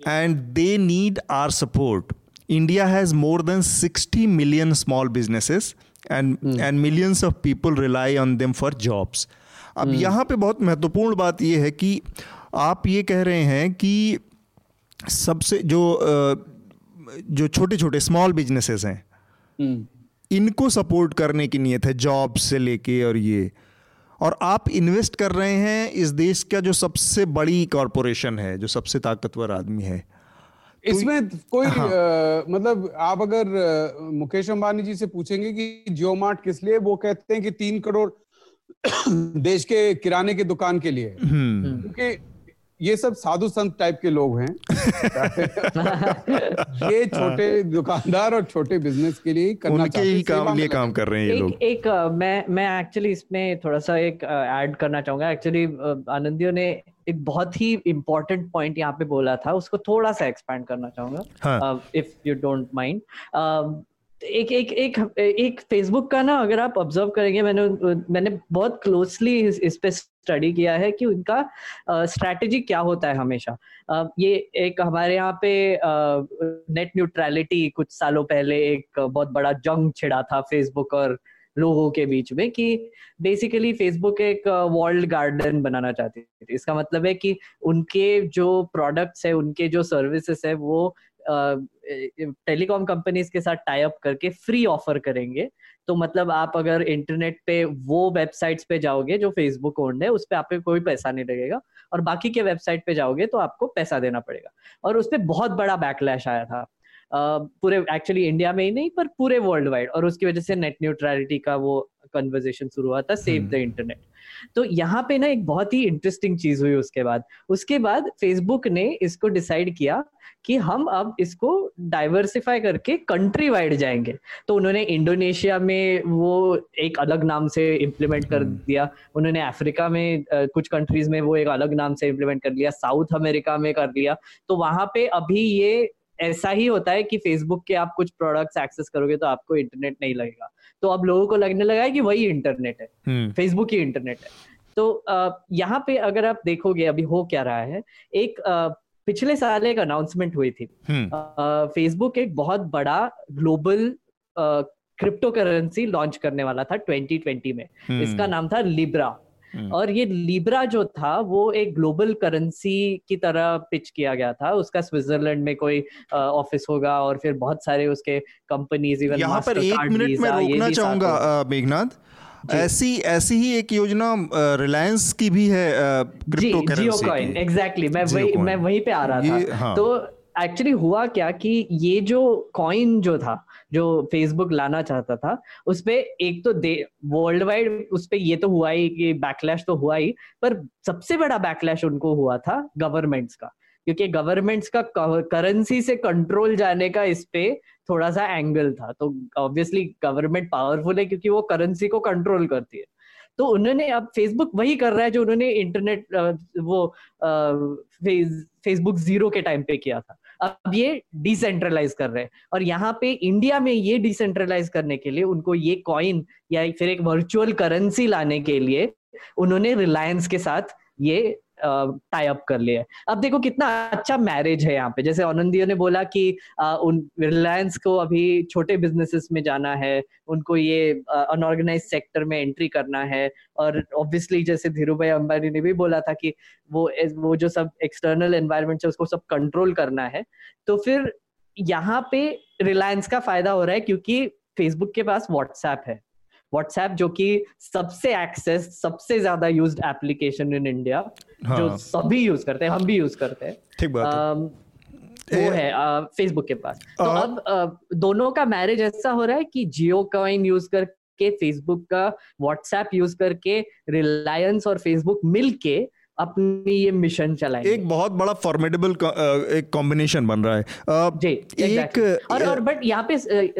and they need our support India has more than sixty million small businesses and and millions of people rely on them for jobs अब हम्म। यहाँ पे बहुत महत्वपूर्ण बात यह है कि आप ये कह रहे हैं कि सबसे जो जो छोटे छोटे स्मॉल बिजनेसेस हैं हम्म। इनको सपोर्ट करने की नीयत है जॉब से लेके और ये और आप इन्वेस्ट कर रहे हैं इस देश का जो सबसे बड़ी कॉरपोरेशन है जो सबसे ताकतवर आदमी है तो इसमें कोई हाँ। आ, मतलब आप अगर मुकेश अंबानी जी से पूछेंगे कि जियो मार्ट किस लिए वो कहते हैं कि तीन करोड़ देश के किराने की दुकान के लिए हम्म। क्योंकि ये सब साधु संत टाइप के लोग हैं। ये छोटे दुकानदार और छोटे बिज़नेस के लिए करना उनके ही। काम लिए काम कर रहे हैं ये एक, लोग। एक मैं मैं एक्चुअली इसमें थोड़ा सा एक ऐड करना चाहूँगा। एक्चुअली आनंदियों ने एक बहुत ही इम्पोर्टेंट पॉइंट यहाँ पे बोला था। उसको थोड़ा सा एक्सपैंड करना चाहूँगा। इफ़ यू डोंट माइंड एक एक एक एक फेसबुक का ना अगर आप ऑब्ज़र्व करेंगे मैंने मैंने बहुत क्लोजली इस, इस पे स्टडी किया है कि उनका स्ट्रैटेजी क्या होता है हमेशा। ये एक हमारे यहाँ पे नेट न्यूट्रलिटी कुछ सालों पहले एक बहुत बड़ा जंग छिड़ा था फेसबुक और लोगों के बीच में कि बेसिकली फेसबुक एक वर्ल्ड गार्डन बनाना चाहती थी। इसका मतलब है कि उनके जो प्रोडक्ट्स है, उनके जो सर्विसेज़ है, वो टेलीकॉम कंपनीज़ के साथ टाई अप करके फ्री ऑफ़र करेंगे। तो मतलब आप अगर इंटरनेट पे वो वेबसाइट्स पे जाओगे जो फेसबुक ओन्ड है उस पर आपको कोई पैसा नहीं लगेगा और बाकी के वेबसाइट पे जाओगे तो आपको पैसा देना पड़ेगा। और उस पर बहुत बड़ा बैकलैश आया था। Uh, पूरे एक्चुअली इंडिया में ही नहीं पर पूरे वर्ल्ड वाइड और उसकी वजह से नेट न्यूट्रलिटी का वो कन्वर्जेशन शुरू हुआ था सेव द इंटरनेट तो यहाँ पे ना एक बहुत ही इंटरेस्टिंग चीज़ हुई उसके बाद। उसके बाद फेसबुक ने इसको डिसाइड किया कि हम अब इसको डाइवर्सिफाई करके कंट्री वाइड जाएँगे। तो उन्होंने इंडोनेशिया में वो एक अलग नाम से इम्प्लीमेंट कर हम्म। दिया। उन्होंने अफ्रीका में कुछ कंट्रीज़ में वो एक अलग नाम से इम्प्लीमेंट कर लिया साउथ अमेरिका में कर लिया तो वहाँ पे अभी ये ऐसा ही होता है कि फेसबुक के आप कुछ प्रोडक्ट्स एक्सेस करोगे तो आपको इंटरनेट नहीं लगेगा तो अब लोगों को लगने लगा है कि वही इंटरनेट है फेसबुक हम्म। ही इंटरनेट है तो यहाँ पे अगर आप देखोगे अभी हो क्या रहा है एक पिछले साल एक अनाउंसमेंट हुई थी फेसबुक हम्म। एक बहुत बड़ा ग्लोबल क्रिप्टो करेंसी लॉन्च करने वाला था 2020 में हम्म। इसका नाम था लिब्रा। और ये लिब्रा जो था वो एक ग्लोबल करेंसी की तरह पिच किया गया था। उसका स्विट्जरलैंड में कोई ऑफ़िस होगा और फिर बहुत सारे उसके कंपनीज़ इवन यहाँ पर एक मिनट में रोकना चाहूँगा मेघनाथ। ऐसी ऐसी ही एक योजना रिलायंस की भी है क्रिप्टो कॉइन एग्जैक्टली मैं वही मैं वहीं पे आ रहा था। हाँ. तो एक्चुअली हुआ क्या कि ये जो कॉइन जो था, जो फेसबुक लाना चाहता था उस पे एक तो वर्ल्ड वाइड उस पे ये तो हुआ ही कि बैकलैश तो हुआ ही, पर सबसे बड़ा बैकलैश उनको हुआ था गवर्नमेंट्स का। क्योंकि गवर्नमेंट्स का करेंसी से कंट्रोल जाने का इस पे थोड़ा सा एंगल था। तो ऑब्वियसली गवर्नमेंट पावरफुल है क्योंकि वो करेंसी को कंट्रोल करती है। तो उन्होंने अब फेसबुक वही कर रहा है जो उन्होंने इंटरनेट वो फेसबुक ज़ीरो के टाइम पे किया था। अब ये डिसेंट्रलाइज कर रहे हैं। और यहाँ पे इंडिया में ये डिसेंट्रलाइज करने के लिए उनको ये कॉइन या फिर एक वर्चुअल करेंसी लाने के लिए उन्होंने रिलायंस के साथ ये टाई अप कर लिया अब देखो कितना अच्छा मैरिज है यहाँ पे। जैसे आनंदियों ने बोला कि उन रिलायंस को अभी छोटे बिजनेसेस में जाना है, उनको ये अनऑर्गेनाइज सेक्टर में एंट्री करना है और ऑब्वियसली जैसे धीरू भाई अंबानी ने भी बोला था कि वो वो जो सब एक्सटर्नल एनवायरमेंट है, उसको सब कंट्रोल करना है। तो फिर यहाँ पे रिलायंस का फ़ायदा हो रहा है क्योंकि फेसबुक के पास व्हाट्सएप है। व्हाट्सएप जो कि सबसे एक्सेस सबसे ज़्यादा यूज़ एप्लीकेशन इन इंडिया जो सभी यूज़ करते हैं हम भी यूज़ करते हैं। ठीक बात है। वो है फेसबुक के पास। तो अब दोनों का मैरिज ऐसा हो रहा है कि जियो कॉइन यूज़ करके फेसबुक का व्हाट्सएप यूज़ करके रिलायंस और फेसबुक मिलके अपनी ये मिशन चलाएँगे। एक बहुत बड़ा फॉर्मेटेबल एक कॉम्बिनेशन बन रहा है। जी एक और और बट यहाँ पे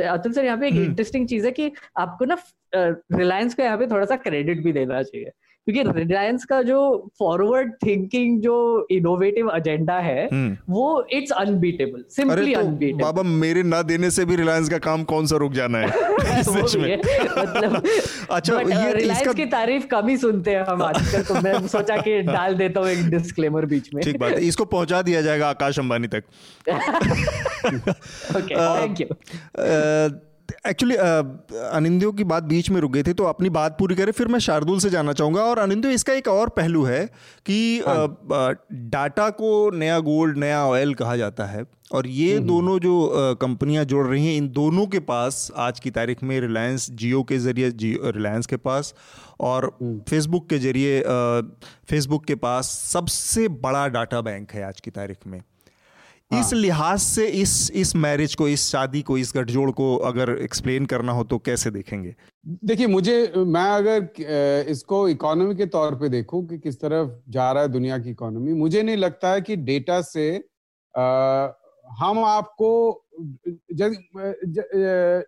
अतुल सर यहाँ पे एक इंटरेस्टिंग हम्म। चीज़ है कि आपको ना रिलायंस को यहाँ पे थोड़ा सा क्रेडिट भी देना चाहिए। क्योंकि रिलायंस का जो फॉरवर्ड थिंकिंग जो इनोवेटिव एजेंडा है हम्म। वो इट्स अनबीटेबल सिंपली अनबीटेबल बाबा मेरे ना देने से भी रिलायंस का काम कौन सा रुक जाना है? सच में। मतलब अच्छा ये रिलायंस इसका... की तारीफ़ कम ही सुनते हैं हम आजकल तो मैं सोचा कि डाल देता हूँ एक डिस्क्लेमर बीच में। ठीक बात है इसको पहुँचा दिया जाएगा आकाश अंबानी तक। Okay thank you actually Anindo की बात बीच में रुक गई थी तो अपनी बात पूरी करें फिर मैं शार्दुल से जाना चाहूँगा और अनिंदो इसका एक और पहलू है कि हाँ। डाटा को नया गोल्ड नया ऑयल कहा जाता है और ये हम्म, हम्म। दोनों जो कंपनियाँ जुड़ रही हैं इन दोनों के पास आज की तारीख में रिलायंस जियो के ज़रिए जियो रिलायंस के पास और फेसबुक हम्म। के ज़रिए फेसबुक के पास सबसे बड़ा डाटा बैंक है आज की तारीख में हाँ. इस लिहाज से इस इस मैरिज को इस शादी को इस गठजोड़ को अगर एक्सप्लेन करना हो तो कैसे देखेंगे देखिए मुझे मैं अगर इसको इकोनॉमी के तौर पे देखूँ कि किस तरफ़ जा रहा है दुनिया की इकोनॉमी मुझे नहीं लगता है कि डेटा से आ, हम आपको ज, ज, ज,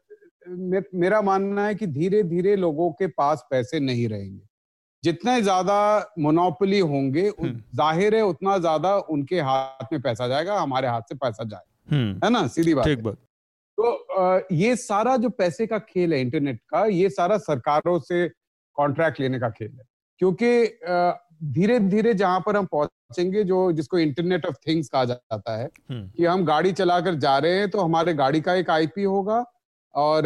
मेरा मानना है कि धीरे धीरे लोगों के पास पैसे नहीं रहेंगे जितने ज़्यादा मोनोपोली होंगे हम्म। ज़ाहिर है उतना ज़्यादा उनके हाथ में पैसा जाएगा हमारे हाथ से पैसा जाए हम्म। है ना? सीधी बात ठीक बात। तो ये सारा जो पैसे का खेल है इंटरनेट का ये सारा सरकारों से कॉन्ट्रैक्ट लेने का खेल है। क्योंकि धीरे धीरे जहाँ पर हम पहुँचेंगे जो जिसको इंटरनेट ऑफ़ थिंग्स कहा जाता है हम्म। कि हम गाड़ी चलाकर जा रहे हैं तो हमारे गाड़ी का एक आईपी होगा और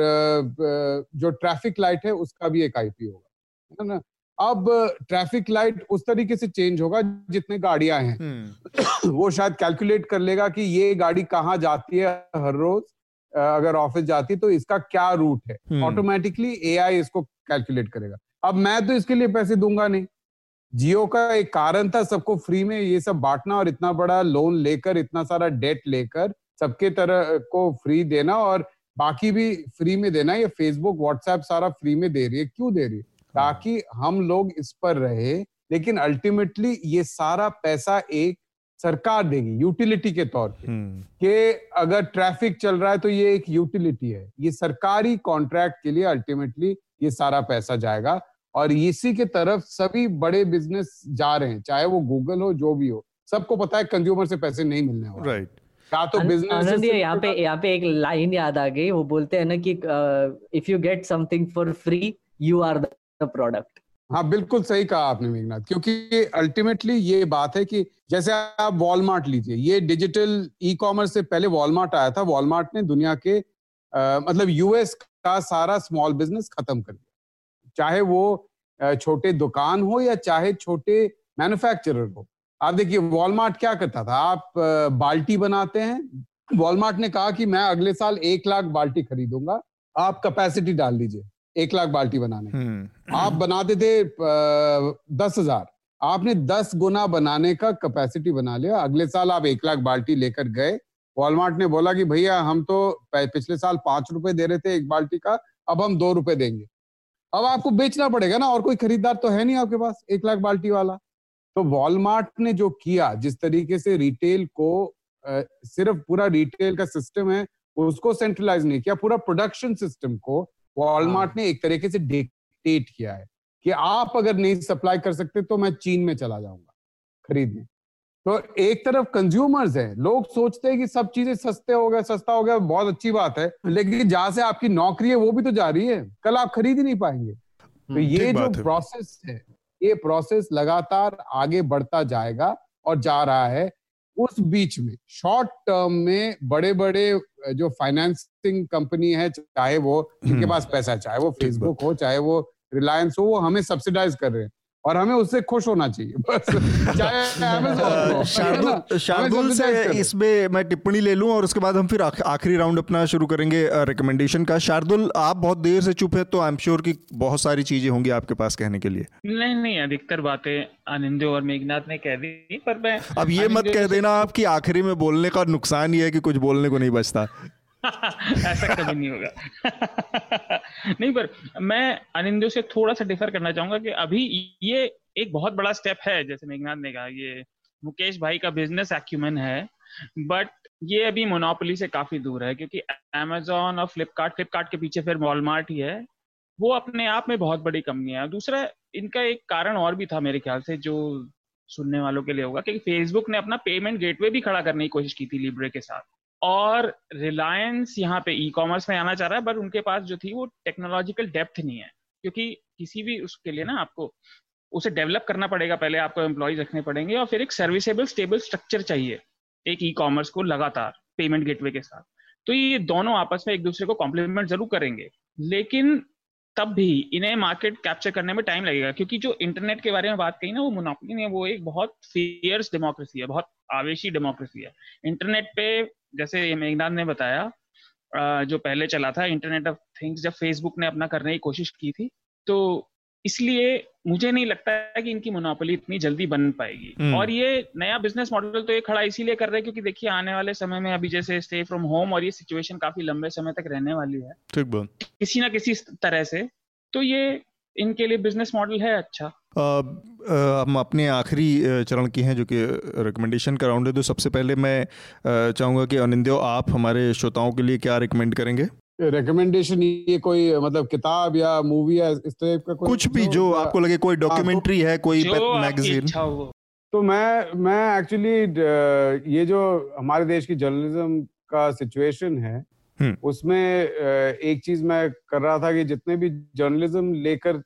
जो ट्रैफ़िक लाइट है उसका भी एक आईपी होगा। है ना? अब ट्रैफ़िक लाइट उस तरीके से चेंज होगा जितने गाड़ियाँ हैं। हम्म। वो शायद कैलकुलेट कर लेगा कि ये गाड़ी कहाँ जाती है हर रोज अगर ऑफ़िस जाती है तो इसका क्या रूट है। ऑटोमेटिकली हम्म। एआई इसको कैलकुलेट करेगा। अब मैं तो इसके लिए पैसे दूँगा नहीं। जियो का एक कारण था सबको फ्री में ये सब बांटना और इतना बड़ा लोन लेकर इतना सारा डेट लेकर सबके तरह को फ्री देना और बाकी भी फ्री में देना ये फेसबुक व्हाट्सएप सारा फ्री में दे रही है। क्यों दे रही है? ताकि हम लोग इस पर रहे लेकिन अल्टीमेटली ये सारा पैसा एक सरकार देगी यूटिलिटी के तौर पे। हम्म। कि अगर ट्रैफ़िक चल रहा है तो ये एक यूटिलिटी है। ये सरकारी कॉन्ट्रैक्ट के लिए अल्टीमेटली ये सारा पैसा जाएगा। और इसी के तरफ़ सभी बड़े बिज़नेस जा रहे हैं चाहे वो गूगल हो जो भी हो। सबको पता है कंज्यूमर से पैसे नहीं मिलने वाले। राइट क्या तो बिज़नेस यहाँ पे यहाँ पे एक लाइन याद आ गई। वो बोलते हैं ना कि if you get something for free you are the product हाँ बिल्कुल सही कहा आपने मेघनाथ क्योंकि अल्टीमेटली ये बात है कि जैसे आप वॉलमार्ट लीजिए ये डिजिटल ई कॉमर्स से पहले वॉलमार्ट आया था वॉलमार्ट ने दुनिया के आ, मतलब यूएस का सारा स्मॉल बिज़नेस खत्म कर दिया। चाहे वो छोटे दुकान हो या चाहे छोटे मैन्युफैक्चरर हो। आप देखिए वॉलमार्ट क्या करता था? आप बाल्टी बनाते हैं वॉलमार्ट ने कहा कि मैं अगले साल एक लाख बाल्टी खरीदूँगा आप कैपेसिटी डाल दीजिए। एक लाख बाल्टी बनाने। हम्म। आप बनाते थे दस हज़ार। आपने दस गुना बनाने का कैपेसिटी बना लिया। अगले साल आप एक लाख बाल्टी लेकर गए। वॉलमार्ट ने बोला कि भैया हम तो पिछले साल पाँच रुपए दे रहे थे एक बाल्टी का अब हम दो रुपए देंगे। अब आपको बेचना पड़ेगा ना और कोई खरीदार तो है नहीं आपके पास एक लाख बाल्टी वाला। तो वॉलमार्ट ने जो किया जिस तरीके से रिटेल को आ, सिर्फ़ पूरा रिटेल का सिस्टम है उसको सेंट्रलाइज नहीं किया पूरा प्रोडक्शन सिस्टम को वॉलमार्ट हाँ। ने एक तरीके से डिक्टेट किया है कि आप अगर नहीं सप्लाई कर सकते तो मैं चीन में चला जाऊँगा खरीदने। तो एक तरफ़ कंज्यूमर्स है लोग सोचते हैं कि सब चीज़ें सस्ते हो गए सस्ता हो गया बहुत अच्छी बात है लेकिन जहाँ से आपकी नौकरी है वो भी तो जा रही है कल आप खरीद ही नहीं पाएँगे। तो हम्म, ये जो प्रोसेस है। ये प्रोसेस लगातार आगे बढ़ता जाएगा और जा रहा है उस बीच में शॉर्ट टर्म में बड़े बड़े जो फाइनेंसिंग कंपनी है चाहे वो जिनके हम्म। पास पैसा चाहे वो फेसबुक हो चाहे वो रिलायंस हो वो हमें सब्सिडाइज कर रहे हैं और हमें उससे खुश होना चाहिए। बस शार्दुल से इसमें मैं टिप्पणी ले लूँ और उसके बाद हम फिर आखिरी राउंड अपना शुरू करेंगे रिकमेंडेशन का। शार्दुल आप बहुत देर से चुप है तो आई एम श्योर की बहुत सारी चीज़ें होंगी आपके पास कहने के लिए। नहीं नहीं अधिकतर बातें आनंदो और मेघनाथ ने कह दी पर मैं अब ये मत कह देना आप कि आखिरी में बोलने का नुकसान ये है कि कुछ बोलने को नहीं बचता। ऐसा कभी नहीं होगा। नहीं, पर मैं अनिंदो से थोड़ा सा डिफर करना चाहूँगा कि अभी ये एक बहुत बड़ा स्टेप है, जैसे मेघनाथ ने कहा, ये मुकेश भाई का बिज़नेस एक्यूमेन है बट ये अभी मोनोपोली से काफ़ी दूर है, क्योंकि अमेजोन और फ्लिपकार्ट फ्लिपकार्ट के पीछे फिर वॉलमार्ट ही है, वो अपने आप में बहुत बड़ी कंपनी है। दूसरा, इनका एक कारण और भी था मेरे ख्याल से, जो सुनने वालों के लिए होगा क्योंकि फेसबुक ने अपना पेमेंट गेटवे भी खड़ा करने की कोशिश की थी लिब्रे के साथ। और रिलायंस यहाँ पे ई कॉमर्स में आना चाह रहा है बट उनके पास जो थी वो टेक्नोलॉजिकल डेप्थ नहीं है। क्योंकि किसी भी उसके लिए ना आपको उसे डेवलप करना पड़ेगा, पहले आपको एम्प्लॉयज़ रखने पड़ेंगे और फिर एक सर्विसेबल स्टेबल स्ट्रक्चर चाहिए, एक ई कॉमर्स को लगातार पेमेंट गेटवे के साथ। तो ये दोनों आपस में एक दूसरे को कॉम्प्लीमेंट ज़रूर करेंगे। लेकिन तब भी इन्हें मार्केट कैप्चर करने में टाइम लगेगा, क्योंकि जो इंटरनेट के बारे में बात कही ना, वो नहीं है, वो एक बहुत फियर्स डेमोक्रेसी है, बहुत आवेशी डेमोक्रेसी है। इंटरनेट पे, जैसे मेघनाथ ने बताया जो पहले चला था इंटरनेट ऑफ़ थिंग्स जब फेसबुक ने अपना करने की कोशिश की थी तो इसलिए मुझे नहीं लगता है कि इनकी मोनोपोली इतनी जल्दी बन पाएगी। हम्म। और ये नया बिज़नेस मॉडल तो ये खड़ा इसीलिए कर रहे हैं क्योंकि देखिए आने वाले समय में अभी जैसे स्टे फ्रॉम होम और ये सिचुएशन काफ़ी लंबे समय तक रहने वाली है। ठीक बात। किसी ना किसी तरह से तो ये इनके लिए बिज़नेस मॉडल है अच्छा। हम अपने आखिरी चरण की हैं जो कि रिकमेंडेशन का राउंड है। तो सबसे पहले मैं चाहूँगा कि अनिंदो आप हमारे श्रोताओं के लिए क्या रिकमेंड करेंगे? रिकमेंडेशन ये कोई मतलब किताब या मूवी या इस टाइप का कोई कुछ भी जो आपको लगे कोई डॉक्यूमेंट्री है कोई मैगजीन तो मैं मैं एक्चुअली ये जो हमारे देश की जर्नलिज्म का सिचुएशन है हम्म। उसमें एक चीज़ मैं कर रहा था कि जितने भी जर्नलिज्म लेकर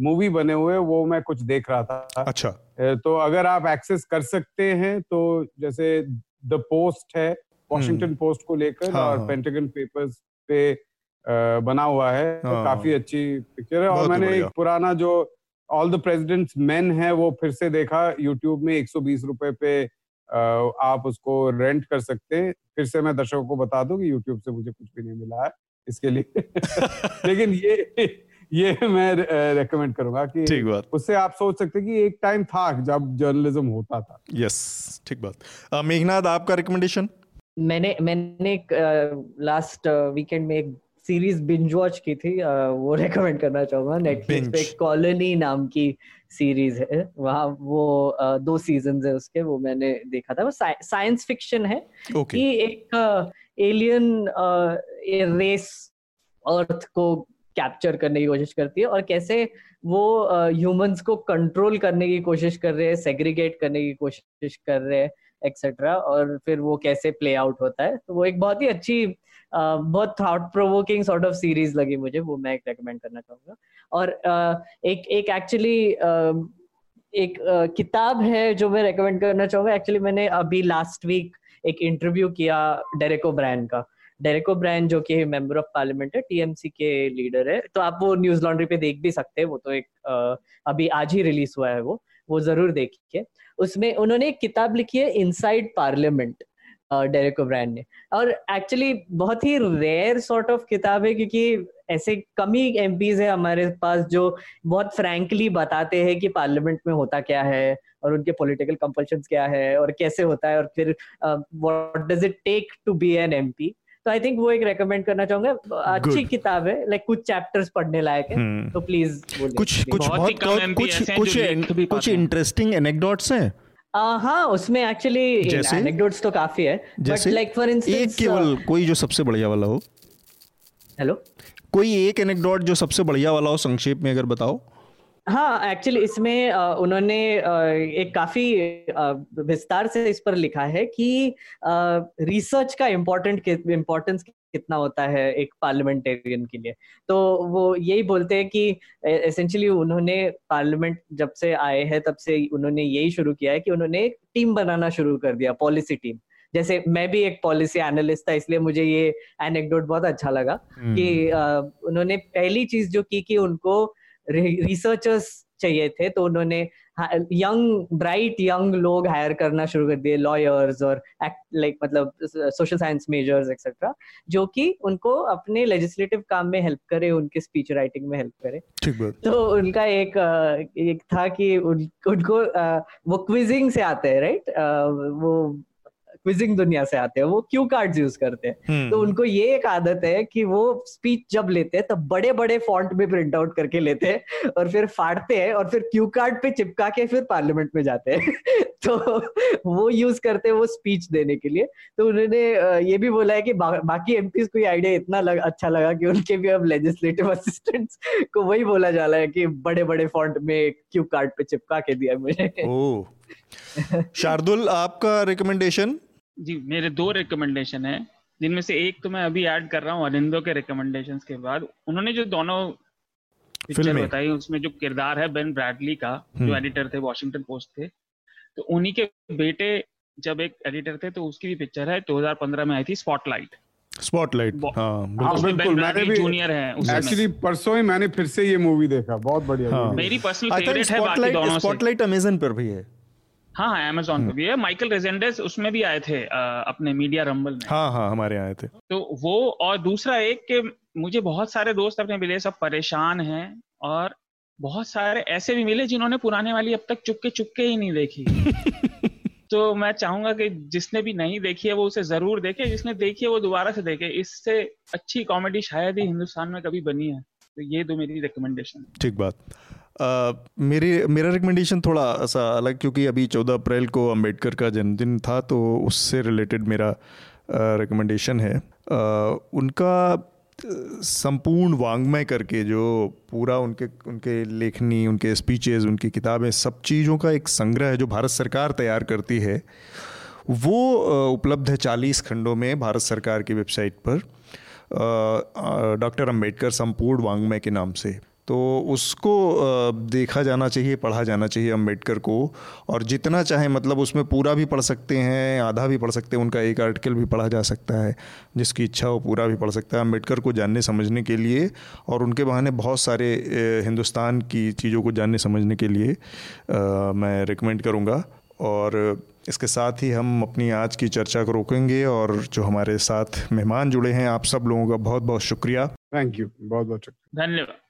मूवी बने हुए वो मैं कुछ देख रहा था। अच्छा। तो अगर आप एक्सेस कर सकते हैं तो जैसे द पोस्ट है वॉशिंगटन पोस्ट हम्म। को लेकर हाँ, और पेंटागन हाँ। पेपर्स पे बना हुआ है तो हाँ, काफ़ी अच्छी पिक्चर है। और मैंने एक पुराना जो ऑल द प्रेसिडेंट्स मेन है वो फिर से देखा। यूट्यूब में 120 रुपए पे आप उसको रेंट कर सकते हैं। फिर से मैं दर्शकों को बता दूँ कि यूट्यूब से मुझे कुछ भी नहीं मिला है इसके लिए। लेकिन ये ये मैं रेकमेंड करूँगा कि ठीक बात। उससे आप सोच सकते हैं कि एक टाइम था जब जर्नलिज्म होता था। यस ठीक बात। मेघनाथ आपका रिकमेंडेशन मैंने मैंने एक लास्ट वीकेंड में एक सीरीज़ बिंज वॉच की थी वो रेकमेंड करना चाहूँगा नेटफ्लिक्स पे कॉलोनी नाम की सीरीज़ है। वहाँ वो दो सीज़न है उसके वो मैंने देखा था। वो साइंस फिक्शन है okay. कि एक एलियन रेस अर्थ को कैप्चर करने की कोशिश करती है और कैसे वो ह्यूमंस को कंट्रोल करने की कोशिश कर रहे हैं सेग्रीगेट करने की कोशिश कर रहे हैं। एक्सेट्रा और फिर वो कैसे प्ले आउट होता है तो वो एक बहुत ही अच्छी बहुत thought provoking sort of series लगी मुझे, वो मैं रेकमेंड करना चाहूँगा। और एक एक एक्चुअली एक किताब है जो मैं रेकमेंड करना चाहूँगा। एक्चुअली मैंने अभी लास्ट वीक एक इंटरव्यू किया डेरेको ब्रांड का। डेरेको ब्रांड जो कि मेंबर ऑफ़ पार्लियामेंट है टीएमसी के लीडर है तो आप वो न्यूज़ लॉन्ड्री पे देख भी सकते हैं, वो तो एक अभी आज ही रिलीज़ हुआ है वो। वो ज़रूर देखिए। उसमें उन्होंने एक किताब लिखी है इनसाइड पार्लियामेंट डेरेको ब्रांड ने। और एक्चुअली बहुत ही रेयर सॉर्ट ऑफ़ किताब है क्योंकि ऐसे कम ही एम है हमारे पास जो बहुत फ्रैंकली बताते हैं कि पार्लियामेंट में होता क्या है और उनके पॉलिटिकल कंपल्शन क्या है और कैसे होता है और फिर what does it take to be an MP तो आई थिंक वो एक रेकमेंड करना चाहूँगा। अच्छी Good. किताब है लाइक कुछ चैप्टर्स पढ़ने लायक है hmm. तो प्लीज़ कुछ कुछ बहुत कुछ कुछ कुछ इंटरेस्टिंग एनेक्डोट्स हैं? हाँ उसमें एक्चुअली एनेक्डोट्स तो काफ़ी है बट लाइक फॉर इंस्टेंस एक केवल कोई जो सबसे बढ़िया वाला हो। हेलो कोई एक एनेक्डोट जो सबसे बढ़िया वाला हो संक्षेप में अगर बताओ। हाँ एक्चुअली इसमें उन्होंने एक काफ़ी विस्तार से इस पर लिखा है कि रिसर्च का इम्पोर्टेंट इम्पोर्टेंस कितना होता है एक पार्लियामेंटेरियन के लिए तो वो यही बोलते हैं कि एसेंशियली उन्होंने पार्लियामेंट जब से आए हैं तब से उन्होंने यही शुरू किया है कि उन्होंने एक टीम बनाना शुरू कर दिया पॉलिसी टीम जैसे मैं भी एक पॉलिसी एनालिस्ट था इसलिए मुझे ये एनेक्डोट बहुत अच्छा लगा कि हम्म। उन्होंने पहली चीज़ जो की कि उनको रिसर्चर्स चाहिए थे तो उन्होंने यंग ब्राइट यंग लोग हायर करना शुरू कर दिए लॉयर्स और लाइक मतलब सोशल साइंस मेजर्स एक्सेट्रा जो कि उनको अपने लेजिस्लेटिव काम में हेल्प करे उनके स्पीच राइटिंग में हेल्प करे। तो उनका एक एक था कि उन, उनको वो क्विजिंग से आते हैं राइट वो क्विजिंग दुनिया से आते हैं वो क्यू कार्ड यूज़ करते हैं। हम्म। तो उनको ये एक आदत है कि वो स्पीच जब लेते हैं तब बड़े बड़े फॉन्ट में प्रिंट आउट करके लेते हैं और फिर फाड़ते हैं और फिर क्यू कार्ड पे चिपका के फिर पार्लियामेंट में जाते हैं। तो वो यूज़ करते हैं वो स्पीच देने के लिए। तो उन्होंने ये भी बोला है कि बा, बाकी एम को ये आइडिया इतना लग, अच्छा लगा कि उनके भी अब लेजिस्लेटिव असिस्टेंट्स को वही बोला जा रहा है कि बड़े बड़े फॉन्ट में क्यू कार्ड पे चिपका के दिया मुझे। शार्दुल आपका रिकमेंडेशन जी मेरे दो रिकमेंडेशन है। जिनमें से एक तो मैं अभी ऐड कर रहा हूँ अरिंदो के रिकमेंडेशन के बाद। उन्होंने जो दोनों पिक्चर बताई उसमें जो किरदार है बेन ब्रैडली का जो एडिटर हम्म। थे वॉशिंगटन पोस्ट थे तो उन्हीं के बेटे जब एक एडिटर थे तो उसकी भी पिक्चर है 2015 में आई थी स्पॉटलाइट स्पॉटलाइट हाँ, हाँ बिल्कुल। मैंने भी जूनियर है एक्चुअली परसों ही मैंने फिर से ये मूवी देखा बहुत बढ़िया हाँ, मेरी पर्सनल फेवरेट है बाकी दोनों स्पॉटलाइट अमेजन पर भी है। हाँ हाँ अमेजोन पे हम्म। भी है। माइकल रेजेंडेस उसमें भी आए थे आ, अपने मीडिया रंबल में। हाँ हाँ हमारे आए थे। तो वो और दूसरा एक कि मुझे बहुत सारे दोस्त अपने मिले सब परेशान हैं और बहुत सारे ऐसे भी मिले जिन्होंने पुराने वाली अब तक चुपके चुपके ही नहीं देखी। तो मैं चाहूँगा कि जिसने भी नहीं देखी है वो उसे ज़रूर देखे। जिसने देखी है वो दोबारा से देखे। इससे अच्छी कॉमेडी शायद ही हिंदुस्तान में कभी बनी है। तो ये दो मेरी रिकमेंडेशन ठीक बात। मेरी, मेरा रिकमेंडेशन थोड़ा सा अलग, क्योंकि अभी चौदह अप्रैल को अंबेडकर का जन्मदिन था तो उससे रिलेटेड मेरा रिकमेंडेशन है। उनका संपूर्ण वांग्मय करके जो पूरा उनके उनके लेखनी, उनके स्पीचेस उनकी किताबें, सब चीज़ों का एक संग्रह है जो भारत सरकार तैयार करती है, वो उपलब्ध है चालीस खंडों में भारत सरकार की वेबसाइट पर। डॉक्टर अंबेडकर संपूर्ण वांग्मय के नाम से। तो उसको देखा जाना चाहिए पढ़ा जाना चाहिए अंबेडकर को। और जितना चाहे मतलब उसमें पूरा भी पढ़ सकते हैं आधा भी पढ़ सकते हैं उनका एक आर्टिकल भी पढ़ा जा सकता है जिसकी इच्छा हो पूरा भी पढ़ सकता है अंबेडकर को जानने समझने के लिए। और उनके बहाने बहुत सारे हिंदुस्तान की चीज़ों को जानने समझने के लिए आ, मैं रिकमेंड करूँगा। और इसके साथ ही हम अपनी आज की चर्चा को रोकेंगे और जो हमारे साथ मेहमान जुड़े हैं आप सब लोगों का बहुत बहुत शुक्रिया। थैंक यू बहुत बहुत शुक्रिया। धन्यवाद।